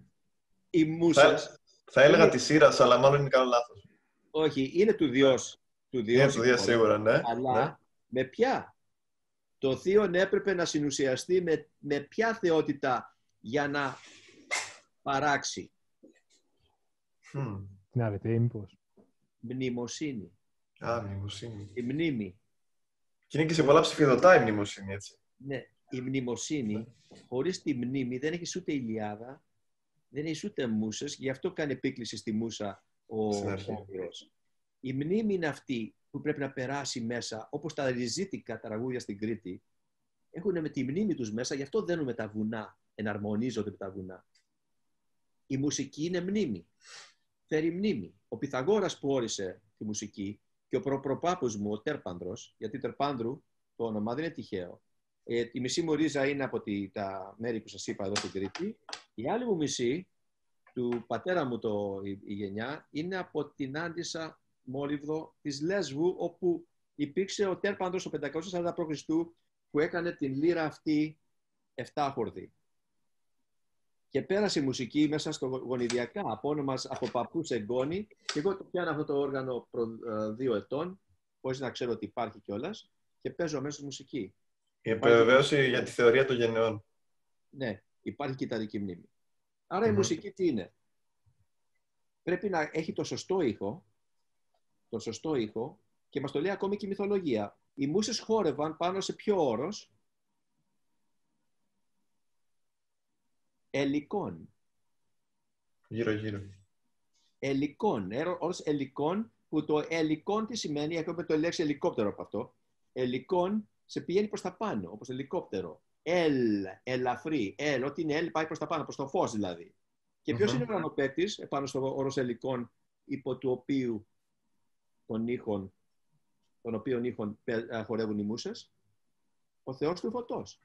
οι μουσες... Θα, θα έλεγα είναι... τη σειρά, αλλά μάλλον είναι καλό λάθος. Όχι, είναι του Διός. Του Διός, είναι του Διός σίγουρα, ναι. Αλλά ναι. με ποια; Το Θείο έπρεπε να συνουσιαστεί με, με ποια θεότητα για να παράξει. Ναι, αλλά τι μήπως. Μνημοσύνη. Α, μνημοσύνη. Η μνήμη. Και είναι και σε πολλά ψηφιδωτά η μνημοσύνη, έτσι. Ναι. η μνημοσύνη, χωρίς τη μνήμη δεν έχεις ούτε ηλιάδα, δεν έχεις ούτε μουσες, γι' αυτό κάνει επίκληση στη μουσα ο Όμηρος. Η μνήμη είναι αυτή που πρέπει να περάσει μέσα, όπως τα ριζίτικα τραγούδια στην Κρήτη, έχουν με τη μνήμη τους μέσα, γι' αυτό δένουν με τα βουνά, εναρμονίζονται με τα βουνά. Η μουσική είναι μνήμη. Φέρει μνήμη. Ο Πυθαγόρας που όρισε τη μουσική και ο προπροπάπους μου, ο Τέρπανδρος, γιατί Τερπάνδρου το όνομα δεν είναι τυχαίο. Ε, η μισή μου ρίζα είναι από τη, τα μέρη που σας είπα εδώ στην Κρήτη. Η άλλη μου μισή, του πατέρα μου το, η, η γενιά, είναι από την Άντισα Μόλιβδο της Λέσβου, όπου υπήρξε ο Τέρπανδρος ο 540 π.Χ. που έκανε την λύρα αυτή 7 χορδί. Και πέρασε η μουσική μέσα στο γονιδιακά, από όνομα από παππού σε γόνι. Και εγώ το πιάνω αυτό το όργανο προ ε, δύο ετών, χωρίς να ξέρω ότι υπάρχει κιόλας, και παίζω μέσα μουσική. Η επιβεβαίωση για τη θεωρία των γενεών. Ναι, υπάρχει κυταρική μνήμη. Άρα η μουσική τι είναι; Πρέπει να έχει το σωστό ήχο, το σωστό ήχο και μας το λέει ακόμη και η μυθολογία. Οι μουσες χόρευαν πάνω σε ποιο όρος, ελικών. Γύρω-γύρω. Ελικών. Όρος ελικών, που το ελικών τι σημαίνει, έχουμε το λέξη ελικόπτερο από αυτό. Ελικών σε πηγαίνει προς τα πάνω, όπως ελικόπτερο. Ελ, ελαφρύ, ελ, ό,τι είναι ελ πάει προς τα πάνω, προς το φως δηλαδή. Και ποιος είναι ο ουρανοπέτης, επάνω στο όρος ελικών, υπό του οποίου των ήχων, των οποίων ήχων χορεύουν οι μουσες, ο Θεός του φωτός.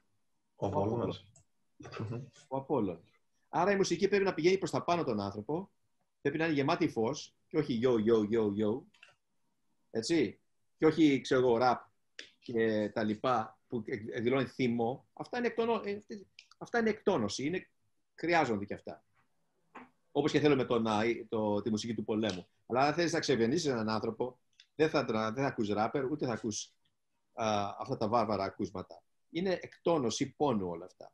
Ο, ο ο Απόλλων. Άρα η μουσική πρέπει να πηγαίνει προς τα πάνω τον άνθρωπο, πρέπει να είναι γεμάτη φως και όχι yo, yo, yo, yo. Έτσι. Και όχι, ξέρω εγώ, ραπ και τα λοιπά που εκδηλώνει θυμό. Αυτά είναι, εκτόνο, ε, αυτά είναι εκτόνωση, είναι, χρειάζονται και αυτά. Όπως και θέλω με το, το, τη μουσική του πολέμου. Αλλά αν θέλεις να ξεβενήσεις έναν άνθρωπο, δεν θα, δεν θα ακούς ράπερ, ούτε θα ακούς α, αυτά τα βάρβαρα ακούσματα. Είναι εκτόνωση πόνου όλα αυτά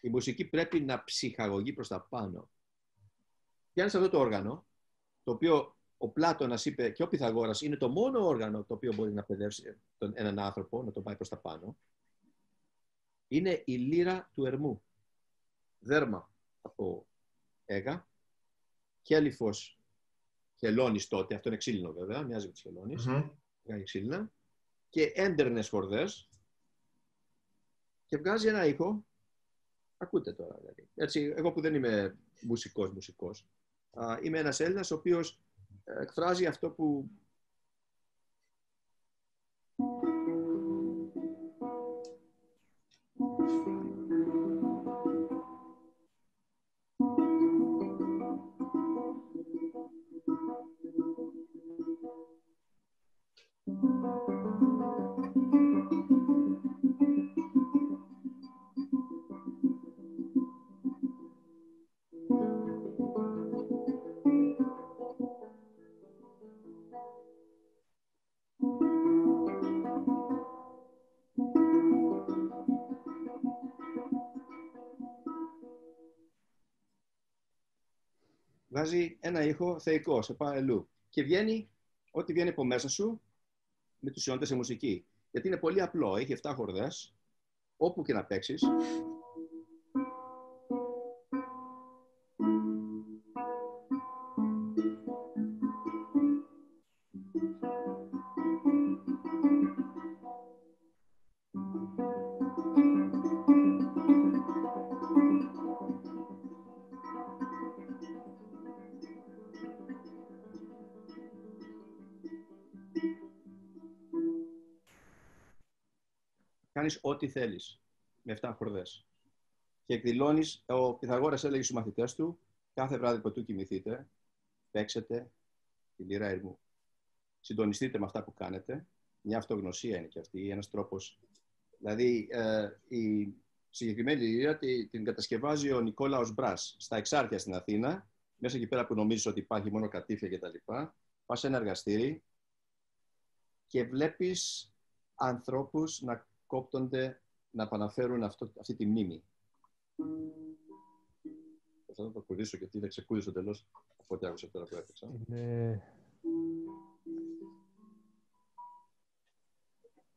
η μουσική πρέπει να ψυχαγωγεί προς τα πάνω. Πιάνεις αυτό το όργανο, το οποίο ο Πλάτωνας είπε και ο Πυθαγόρας είναι το μόνο όργανο το οποίο μπορεί να παιδεύσει τον, έναν άνθρωπο, να τον πάει προς τα πάνω. Είναι η λύρα του ερμού. Δέρμα από έγα, χέλιφος χελώνης τότε, αυτό είναι ξύλινο βέβαια, μοιάζει με τις χελώνης, mm-hmm. ξύλινα, και έντερνες χορδές και βγάζει ένα ήχο. Ακούτε τώρα δηλαδή. Έτσι, εγώ που δεν είμαι μουσικός μουσικός, είμαι ένας Έλληνας ο οποίος ε, εκφράζει αυτό που βγάζει ένα ήχο θεϊκό, σε αλλού. Και βγαίνει ό,τι βγαίνει από μέσα σου με τους ιόντες σε μουσική. Γιατί είναι πολύ απλό, έχει 7 χορδές, όπου και να παίξεις, κάνεις ό,τι θέλεις με 7 χορδές. Και εκδηλώνεις, ο Πυθαγόρας έλεγε στους μαθητές του, κάθε βράδυ που του κοιμηθείτε, παίξετε τη λίρα ερμού. Συντονιστείτε με αυτά που κάνετε. Μια αυτογνωσία είναι και αυτή, ένας τρόπος. Δηλαδή, ε, η συγκεκριμένη λίρα την κατασκευάζει ο Νικόλαος Μπράς στα Εξάρτια στην Αθήνα, μέσα εκεί πέρα που νομίζεις ότι υπάρχει μόνο κατήφια κτλ. Πας σε ένα εργαστήρι και βλέπεις ανθρώπους να κόπτονται να επαναφέρουν αυτό, αυτή τη μνήμη. Θα το κουρίσω γιατί δεν ξεκούρισε τελώς από ό,τι άκουσα τώρα που έπαιξα. Είναι...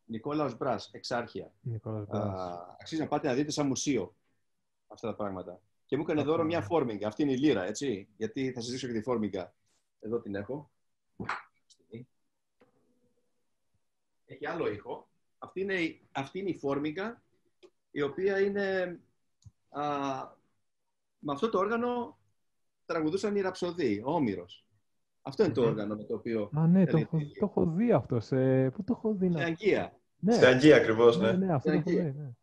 Νικόλαος Μπράς, εξάρχεια. Νικόλαος Μπράς. αξίζει να πάτε να δείτε σαν μουσείο αυτά τα πράγματα. Και μου έκανε δώρο μια φόρμιγγα. Αυτή είναι η λύρα, έτσι. Γιατί θα σα δείξω και τη φόρμιγγα. Εδώ την έχω. Έχει άλλο ήχο. Αυτή είναι, αυτή είναι η φόρμιγγα, η οποία είναι... Α, με αυτό το όργανο τραγουδούσαν οι ραψοδοί, ο Όμηρος. Αυτό είναι το όργανο με το οποίο... Α, ναι, το έχω, το έχω δει αυτό. Σε... Πού το έχω δει. Στην Αγγεία. Ναι. Στην Αγγεία ακριβώς, ναι. Ναι, ναι αυτό το έχω δει. Ναι.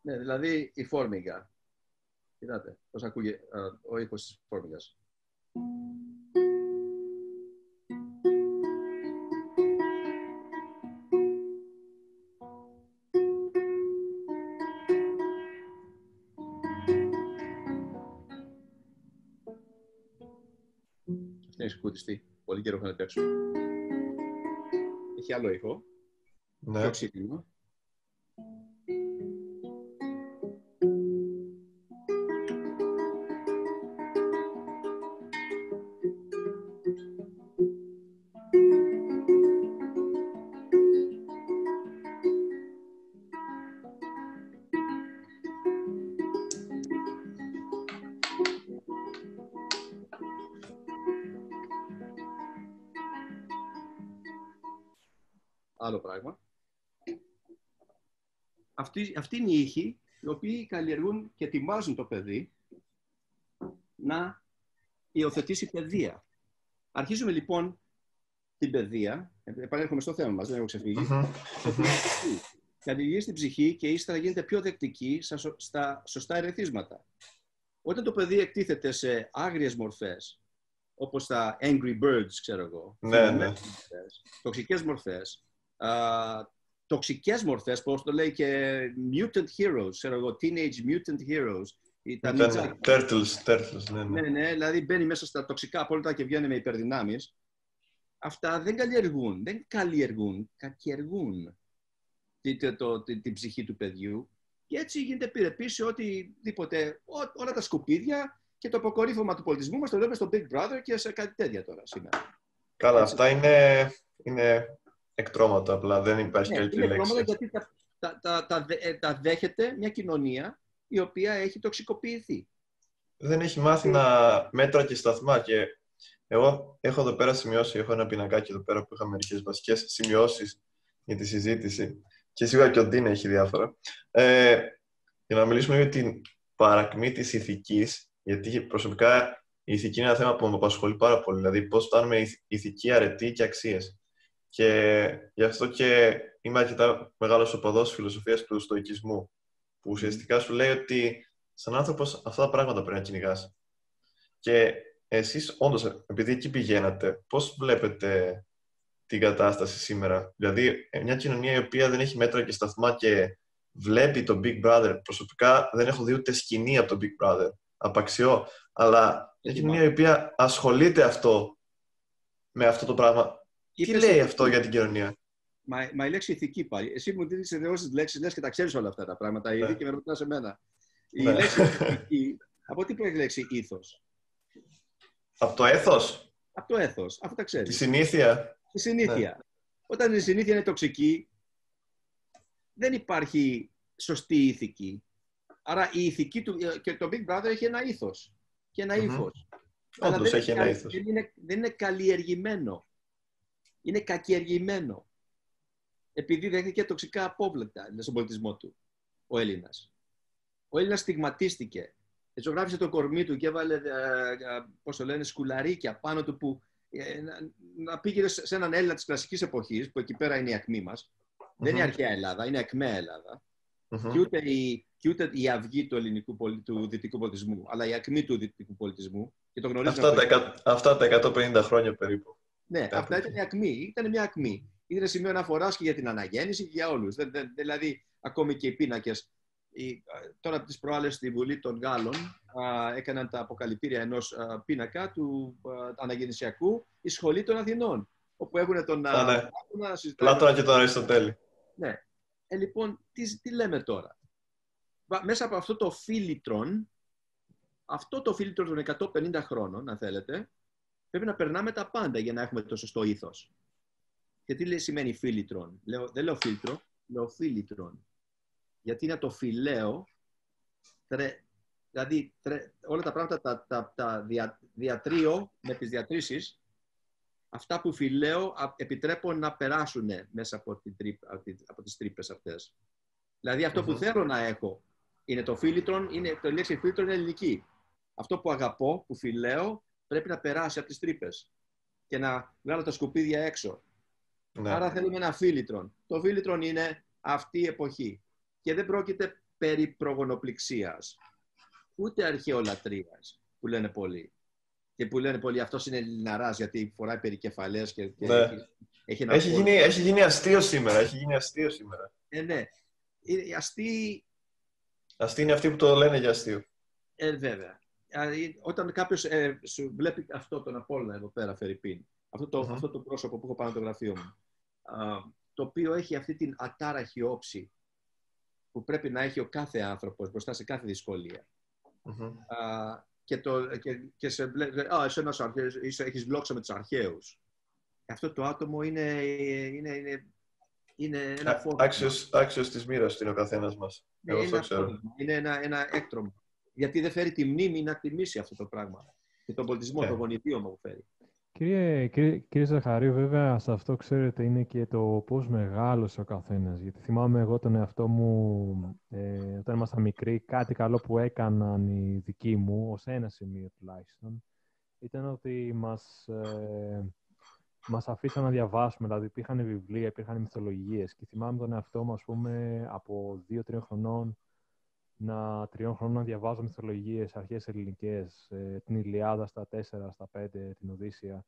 ναι, δηλαδή η φόρμιγγα. Κοιτάτε πώς ακούγεται ο ήχος της φόρμιγγας. Αυτή είναι σκούτιστη. Πολύ καιρό έχω να παίξω. Έχει άλλο ήχο. Ναι. Πιο ξύπνημα. Αυτή, αυτή είναι οι ήχοι οι οποίοι καλλιεργούν και ετοιμάζουν το παιδί να υιοθετήσει παιδεία. Αρχίζουμε λοιπόν την παιδεία. Επανέρχομαι στο θέμα μας, δεν έχω ξεφύγει. Καλλιεργεί στην ψυχή και ύστερα γίνεται πιο δεκτική στα σωστά ερεθίσματα. Όταν το παιδί εκτίθεται σε άγριες μορφές, όπως τα angry birds, ξέρω εγώ, ναι, ναι. τοξικές μορφές, τοξικές μορφές, πώς το λέει και mutant heroes, ξέρω εγώ, teenage mutant heroes. Τα turtles, turtles, ναι, ναι. ναι, ναι, δηλαδή μπαίνει μέσα στα τοξικά απόλυτα και βγαίνει με υπερδυνάμεις. Αυτά δεν καλλιεργούν, δεν καλλιεργούν, κακιεργούν την ψυχή του παιδιού. Και έτσι γίνεται επιρρεπή σε οτιδήποτε, όλα τα σκουπίδια και το αποκορύφωμα του πολιτισμού μας το βλέπουμε στο Big Brother και σε κάτι τέτοια τώρα σήμερα. Καλά, αυτά είναι, είναι εκτρώματα απλά, δεν υπάρχει ναι, καλύτερη λέξη. Είναι γιατί τα, τα, τα, τα, ε, τα δέχεται μια κοινωνία η οποία έχει τοξικοποιηθεί. Δεν έχει μάθει να μέτρα και σταθμά και εγώ έχω εδώ πέρα σημειώσει, έχω ένα πινακάκι εδώ πέρα που είχα μερικές βασικές σημειώσεις για τη συζήτηση και σίγουρα και ο Ντίν έχει διάφορα. Ε, για να μιλήσουμε για την παρακμή της ηθικής, γιατί προσωπικά η ηθική είναι ένα θέμα που με απασχολεί πάρα πολύ, δηλαδή πώς φτάνουμε ηθική αρετή και αξίες. Και γι' αυτό και είμαι αρκετά μεγάλος οπαδό τη φιλοσοφίας του στοικισμού, που ουσιαστικά σου λέει ότι σαν άνθρωπος αυτά τα πράγματα πρέπει να κυνηγάς. Και εσείς, όντως, επειδή εκεί πηγαίνατε, πώς βλέπετε την κατάσταση σήμερα; Δηλαδή, μια κοινωνία η οποία δεν έχει μέτρα και σταθμά και βλέπει το Big Brother. Προσωπικά δεν έχω δει ούτε σκηνή από το Big Brother. Απαξιώ. Αλλά μια κοινωνία η οποία ασχολείται αυτό με αυτό το πράγμα τι λέει αυτό για την κοινωνία; Μα, μα η λέξη ηθική πάλι. Εσύ μου δίνεις ιδεώσει λέξεις, λες και τα ξέρεις όλα αυτά τα πράγματα. Ναι. Ήδη και με ρωτάς σε μένα. Η ναι. λέξη ηθική, από τι προέρχεται η λέξη ήθος; Από το έθος; Από το έθος. Αυτό τα ξέρεις. Τη συνήθεια; Τη συνήθεια. Ναι. Όταν η συνήθεια είναι τοξική, δεν υπάρχει σωστή ηθική. Άρα η ηθική του. και το Big Brother έχει ένα ήθος και ένα ύφος. Αλλά δεν, έχει ένα ήθος. δεν, είναι, δεν είναι καλλιεργημένο είναι κακιεργημένο. Επειδή δέχτηκε τοξικά απόβλεπτα στον πολιτισμό του ο Έλληνας. Ο Έλληνας στιγματίστηκε. Ζωγράφησε το κορμί του και έβαλε, ε, ε, πώς το λένε, σκουλαρίκια πάνω του που ε, να πήγε σε έναν Έλληνα της κλασικής εποχής, που εκεί πέρα είναι η ακμή μας. Δεν είναι αρχαία Ελλάδα, είναι ακμαία Ελλάδα. Και, ούτε η, και ούτε η αυγή του ελληνικού του δυτικού πολιτισμού, αλλά η ακμή του δυτικού πολιτισμού. Και το αυτά, τα, αυτά τα 150 χρόνια περίπου. Ναι, αυτά ήταν μια ακμή. Ήταν μια ακμή. Ήταν σημείο αναφοράς και για την αναγέννηση και για όλους. Δηλαδή, ακόμη και οι πίνακες. Τώρα από τις προάλλες στη Βουλή των Γάλλων έκαναν τα αποκαλυπτήρια ενός πίνακα του αναγεννησιακού η Σχολή των Αθηνών. Όπου έχουν τον. Α, ναι. Πλάτωνα και τον Αριστοτέλη. Ναι. Ε, λοιπόν, τι, τι λέμε τώρα; Μέσα από αυτό το φίλιτρον, αυτό το φίλιτρον των 150 χρόνων, αν θέλετε, πρέπει να περνάμε τα πάντα για να έχουμε το σωστό ήθος. Και τι λέει, σημαίνει φίλτρον. Λέω, δεν λέω φίλτρο, νεοφίλητρον. Γιατί είναι το φιλαίο, δηλαδή όλα τα πράγματα τα, τα, τα δια, διατρείο με τις διατρήσεις, αυτά που φιλέω επιτρέπω να περάσουν μέσα από, την τρύπα, από τις τρύπες αυτές. Δηλαδή που θέλω να έχω είναι το φίλτρον, είναι, το λέξη φίλτρον είναι ελληνική. Αυτό που αγαπώ, που φιλέω, πρέπει να περάσει από τις τρύπες και να βγάλω τα σκουπίδια έξω. Ναι. Άρα θέλουμε ένα φίλτρον. Το φίλτρον είναι αυτή η εποχή. Και δεν πρόκειται περί προγονοπληξίας, ούτε αρχαιολατρίας, που λένε πολλοί. Και που λένε πολλοί, αυτός είναι Ελληναράς, γιατί φοράει περικεφαλές και, και ναι. έχει, έχει, έχει, γίνει, έχει γίνει αστείο σήμερα. Έχει γίνει αστείο σήμερα. Ε, ναι. Οι αστείοι... Αστείοι είναι αυτοί που το λένε για αστείο. Ε, βέβαια. Όταν κάποιος ε, σου βλέπει αυτό τον Απόλλωνα εδώ πέρα, Φερρυπίν, αυτό το, αυτό το πρόσωπο που έχω πάνω το γραφείο μου, το οποίο έχει αυτή την ατάραχη όψη που πρέπει να έχει ο κάθε άνθρωπος μπροστά σε κάθε δυσκολία. και, το, και, και σε α, εσύ ένας αρχαίος, έχεις βλόξα με τους αρχαίους. Αυτό το άτομο είναι, είναι, είναι, είναι ένα φόρμα. Άξιος, άξιος της μοίρας είναι ο καθένας μας. Εγώ είναι, ξέρω. είναι ένα, ένα έκτρωμα. Γιατί δεν φέρει τη μνήμη να τιμήσει αυτό το πράγμα. Και τον πολιτισμό, yeah. Ναι. τον γονιδίωμα που φέρει. Κύριε, κύριε, κύριε Ζαχαρίου, βέβαια σε αυτό ξέρετε είναι και το πώς μεγάλωσε ο καθένας. Γιατί θυμάμαι εγώ τον εαυτό μου, ε, όταν ήμασταν μικροί, κάτι καλό που έκαναν οι δικοί μου, ως ένα σημείο τουλάχιστον, ήταν ότι μας, ε, μας αφήσαν να διαβάσουμε. Δηλαδή υπήρχαν βιβλία, υπήρχαν μυθολογίες. Και θυμάμαι τον εαυτό μου, ας πούμε, από δύο-τρία χρονών, να τριών χρόνων να διαβάζω μυθολογίες, αρχές ελληνικές, ε, την Ιλιάδα στα 4, στα 5, την Οδύσσια.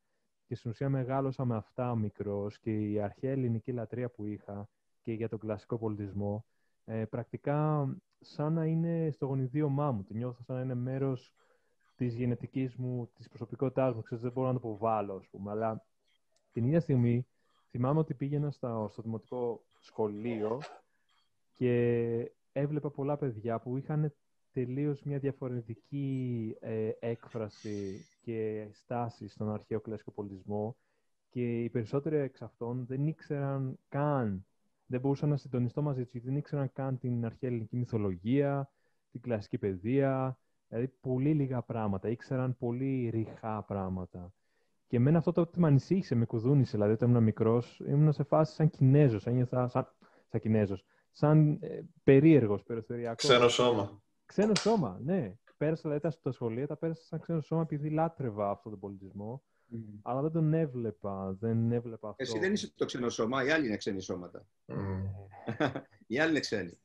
Και στην ουσία μεγάλωσα με αυτά μικρός και η αρχαία ελληνική λατρεία που είχα και για τον κλασικό πολιτισμό, ε, πρακτικά σαν να είναι στο γονιδίωμά μου. Τη νιώθω σαν να είναι μέρος της γενετικής μου, της προσωπικότητάς μου. Ξέρετε, δεν μπορώ να το αποβάλω, ας πούμε. Αλλά την ίδια στιγμή θυμάμαι ότι πήγαινα στο, στο δημοτικό σχολείο και έβλεπα πολλά παιδιά που είχαν τελείως μια διαφορετική ε, έκφραση και στάση στον αρχαίο κλασικό πολιτισμό και οι περισσότεροι εξ αυτών δεν ήξεραν καν, δεν μπορούσαν να συντονιστώ μαζί τους, δεν ήξεραν καν την αρχαία ελληνική μυθολογία, την κλασική παιδεία, δηλαδή πολύ λίγα πράγματα, ήξεραν πολύ ρηχά πράγματα. Και εμένα αυτό το με ανησύχησε, με κουδούνισε, δηλαδή όταν ήμουν μικρός, ήμουν σε φάση σαν Κινέζος, ένιωθα σαν, σαν Κινέζος, σαν ε, περίεργος, περιθωριακός. Ξένο σώμα. Ξένο σώμα, ναι. Πέρασα, δηλαδή, τα στο σχολείο, τα πέρασα σαν ξένο σώμα επειδή λάτρευα αυτόν τον πολιτισμό. Mm. Αλλά δεν τον έβλεπα, δεν έβλεπα αυτό. Εσύ δεν είσαι το ξένο σώμα, οι άλλοι είναι ξένοι σώματα. Mm. [LAUGHS] οι άλλοι είναι ξένοι.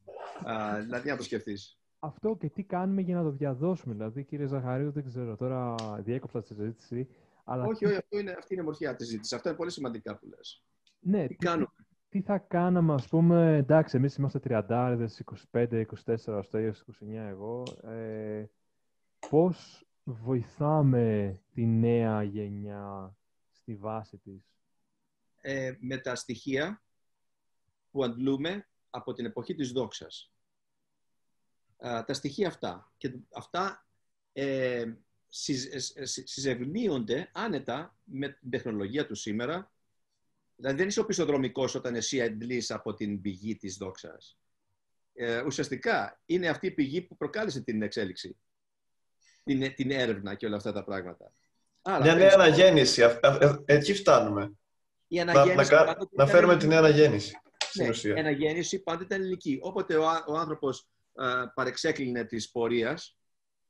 Α, δηλαδή, να το σκεφτείς. Αυτό και τι κάνουμε για να το διαδώσουμε. Δηλαδή, κύριε Ζαχαρίου, δεν ξέρω, τώρα διέκοψα τη συζήτηση. Αλλά... Όχι, όχι, αυτό είναι, αυτή είναι η μορφή της συζήτηση. Αυτά είναι πολύ σημαντικά που λες. Ναι, τι, τι κάνουμε; Τι θα κάναμε, ας πούμε, εντάξει, εμείς είμαστε 30, 25, 24, 29 εγώ. Ε, πώς βοηθάμε τη νέα γενιά στη βάση της; Ε, με τα στοιχεία που αντλούμε από την εποχή της δόξας. τα στοιχεία αυτά. Και αυτά ε, ε, συζευνίονται άνετα με την τεχνολογία του σήμερα Δηλαδή δεν είσαι οπισθοδρομικό όταν εσύ αντλείς από την πηγή της δόξας. Ε, ουσιαστικά είναι αυτή η πηγή που προκάλεσε την εξέλιξη. Την, την έρευνα και όλα αυτά τα πράγματα. Άρα, Μια νέα αναγέννηση. Ε, εκεί φτάνουμε. Η αναγέννηση να, να, να φέρουμε την νέα αναγέννηση. Ναι, η αναγέννηση πάντα ήταν ελληνική. Όποτε ο, ο άνθρωπος ε, παρεξέκλεινε της πορείας,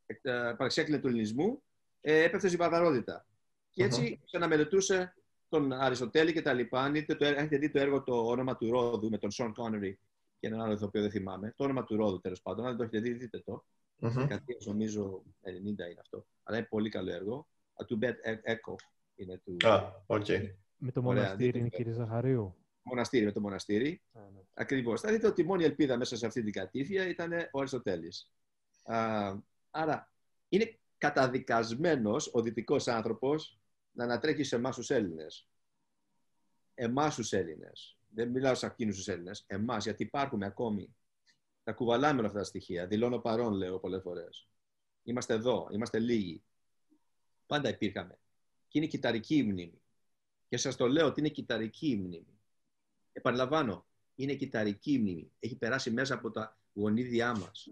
ε, παρεξέκλεινε του ελληνισμού, ε, έπεφτε στην βαρβαρότητα. Και έτσι uh-huh. ξαναμελετούσε τον Αριστοτέλη και τα λοιπά. Αν έχετε δει το έργο το όνομα του Ρόδου με τον Σον Κόνερι και έναν άλλο ηθοποιό δεν θυμάμαι. Το όνομα του Ρόδου τέλος πάντων. Αν δεν το έχετε δει, δείτε το. Mm-hmm. νομίζω 90 είναι αυτό. Αλλά είναι πολύ καλό έργο. Του Μπέτ Έκο είναι του. Α, okay. Με το μοναστήρι είναι κύριε Ζαχαρίου. Μοναστήρι, με το μοναστήρι. ναι. Ακριβώς. Θα δείτε ότι η μόνη ελπίδα μέσα σε αυτή την κατήφια ήταν ο Αριστοτέλης. Άρα είναι καταδικασμένος ο δυτικός άνθρωπος να ανατρέχει σε εμάς τους Έλληνες. Εμάς τους Έλληνες. Δεν μιλάω σε εκείνους τους Έλληνες. Εμάς, γιατί υπάρχουμε ακόμη. Τα κουβαλάμε όλα αυτά τα στοιχεία. Δηλώνω παρόν, λέω πολλές φορές. Είμαστε εδώ, είμαστε λίγοι. Πάντα υπήρχαμε. Και είναι κυταρική η μνήμη. Και σας το λέω ότι είναι κυταρική η μνήμη. Επαναλαμβάνω, είναι κυταρική μνήμη. Έχει περάσει μέσα από τα γονίδια μας.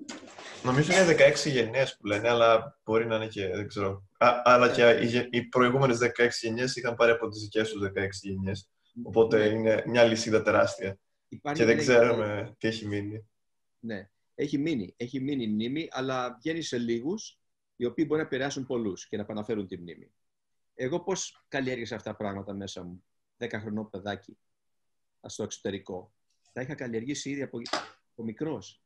Νομίζω είναι 16 γενιές που λένε, αλλά μπορεί να είναι και δεν ξέρω. Α, αλλά και οι, οι προηγούμενες 16 γενιές είχαν πάρει από τις δικές τους 16 γενιές. Οπότε ναι. είναι μια λυσίδα τεράστια. Υπάρχει και δεν ξέρουμε τι έχει μείνει. Ναι, έχει μείνει. Έχει μείνει η μνήμη, αλλά βγαίνει σε λίγους οι οποίοι μπορεί να επηρεάσουν πολλούς και να επαναφέρουν τη μνήμη. Εγώ πώς καλλιέργησα αυτά τα πράγματα μέσα μου, 10 χρονό παιδάκι, στο εξωτερικό. Τα είχα καλλιεργήσει ήδη από, από μικρός.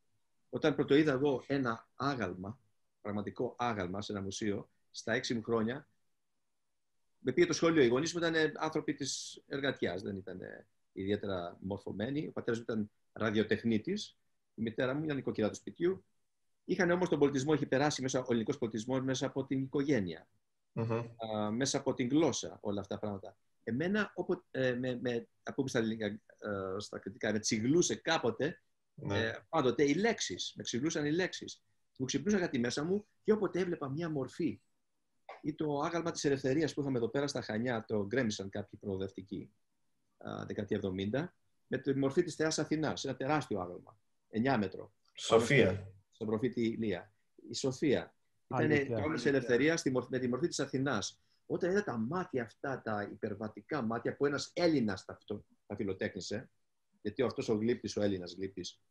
Όταν πρωτοείδα εγώ ένα άγαλμα, πραγματικό άγαλμα σε ένα μουσείο, στα έξι μου χρόνια, με πήγε το σχόλιο. Οι γονείς μου ήταν άνθρωποι της εργατιάς, δεν ήταν ιδιαίτερα μορφωμένοι. Ο πατέρας μου ήταν ραδιοτεχνίτης, η μητέρα μου ήταν νοικοκυρά του σπιτιού. Είχαν όμως τον πολιτισμό, έχει περάσει μέσα, ο ελληνικός πολιτισμός μέσα από την οικογένεια, mm-hmm. α, μέσα από την γλώσσα, όλα αυτά τα πράγματα. Εμένα, όποτε, ε, με, με, πούμε στα, ελληνικά, ε, στα κριτικά, με τσιγλούσε κάποτε, ναι. ε, πάντοτε οι λέξεις. Με ξυπνούσαν οι λέξεις. Μου ξυπνούσαν κάτι μέσα μου και όποτε έβλεπα μια μορφή ή το άγαλμα της ελευθερίας που είχαμε εδώ πέρα στα Χανιά, το γκρέμισαν κάποιοι προοδευτικοί, δεκαετία 70, με τη μορφή της Θεάς Αθηνάς. Ένα τεράστιο άγαλμα, 9 μέτρο. Σοφία. Στον προφήτη Ηλία. Η Σοφία. Ήταν το άγαλμα της ελευθερίας με τη μορφή της Αθηνάς. Όταν είδα τα μάτια αυτά, τα υπερβατικά μάτια που ένας Έλληνας τα, τα φιλοτέχνησε, γιατί αυτός ο γλύπτης, ο Έλληνας γλύπτης,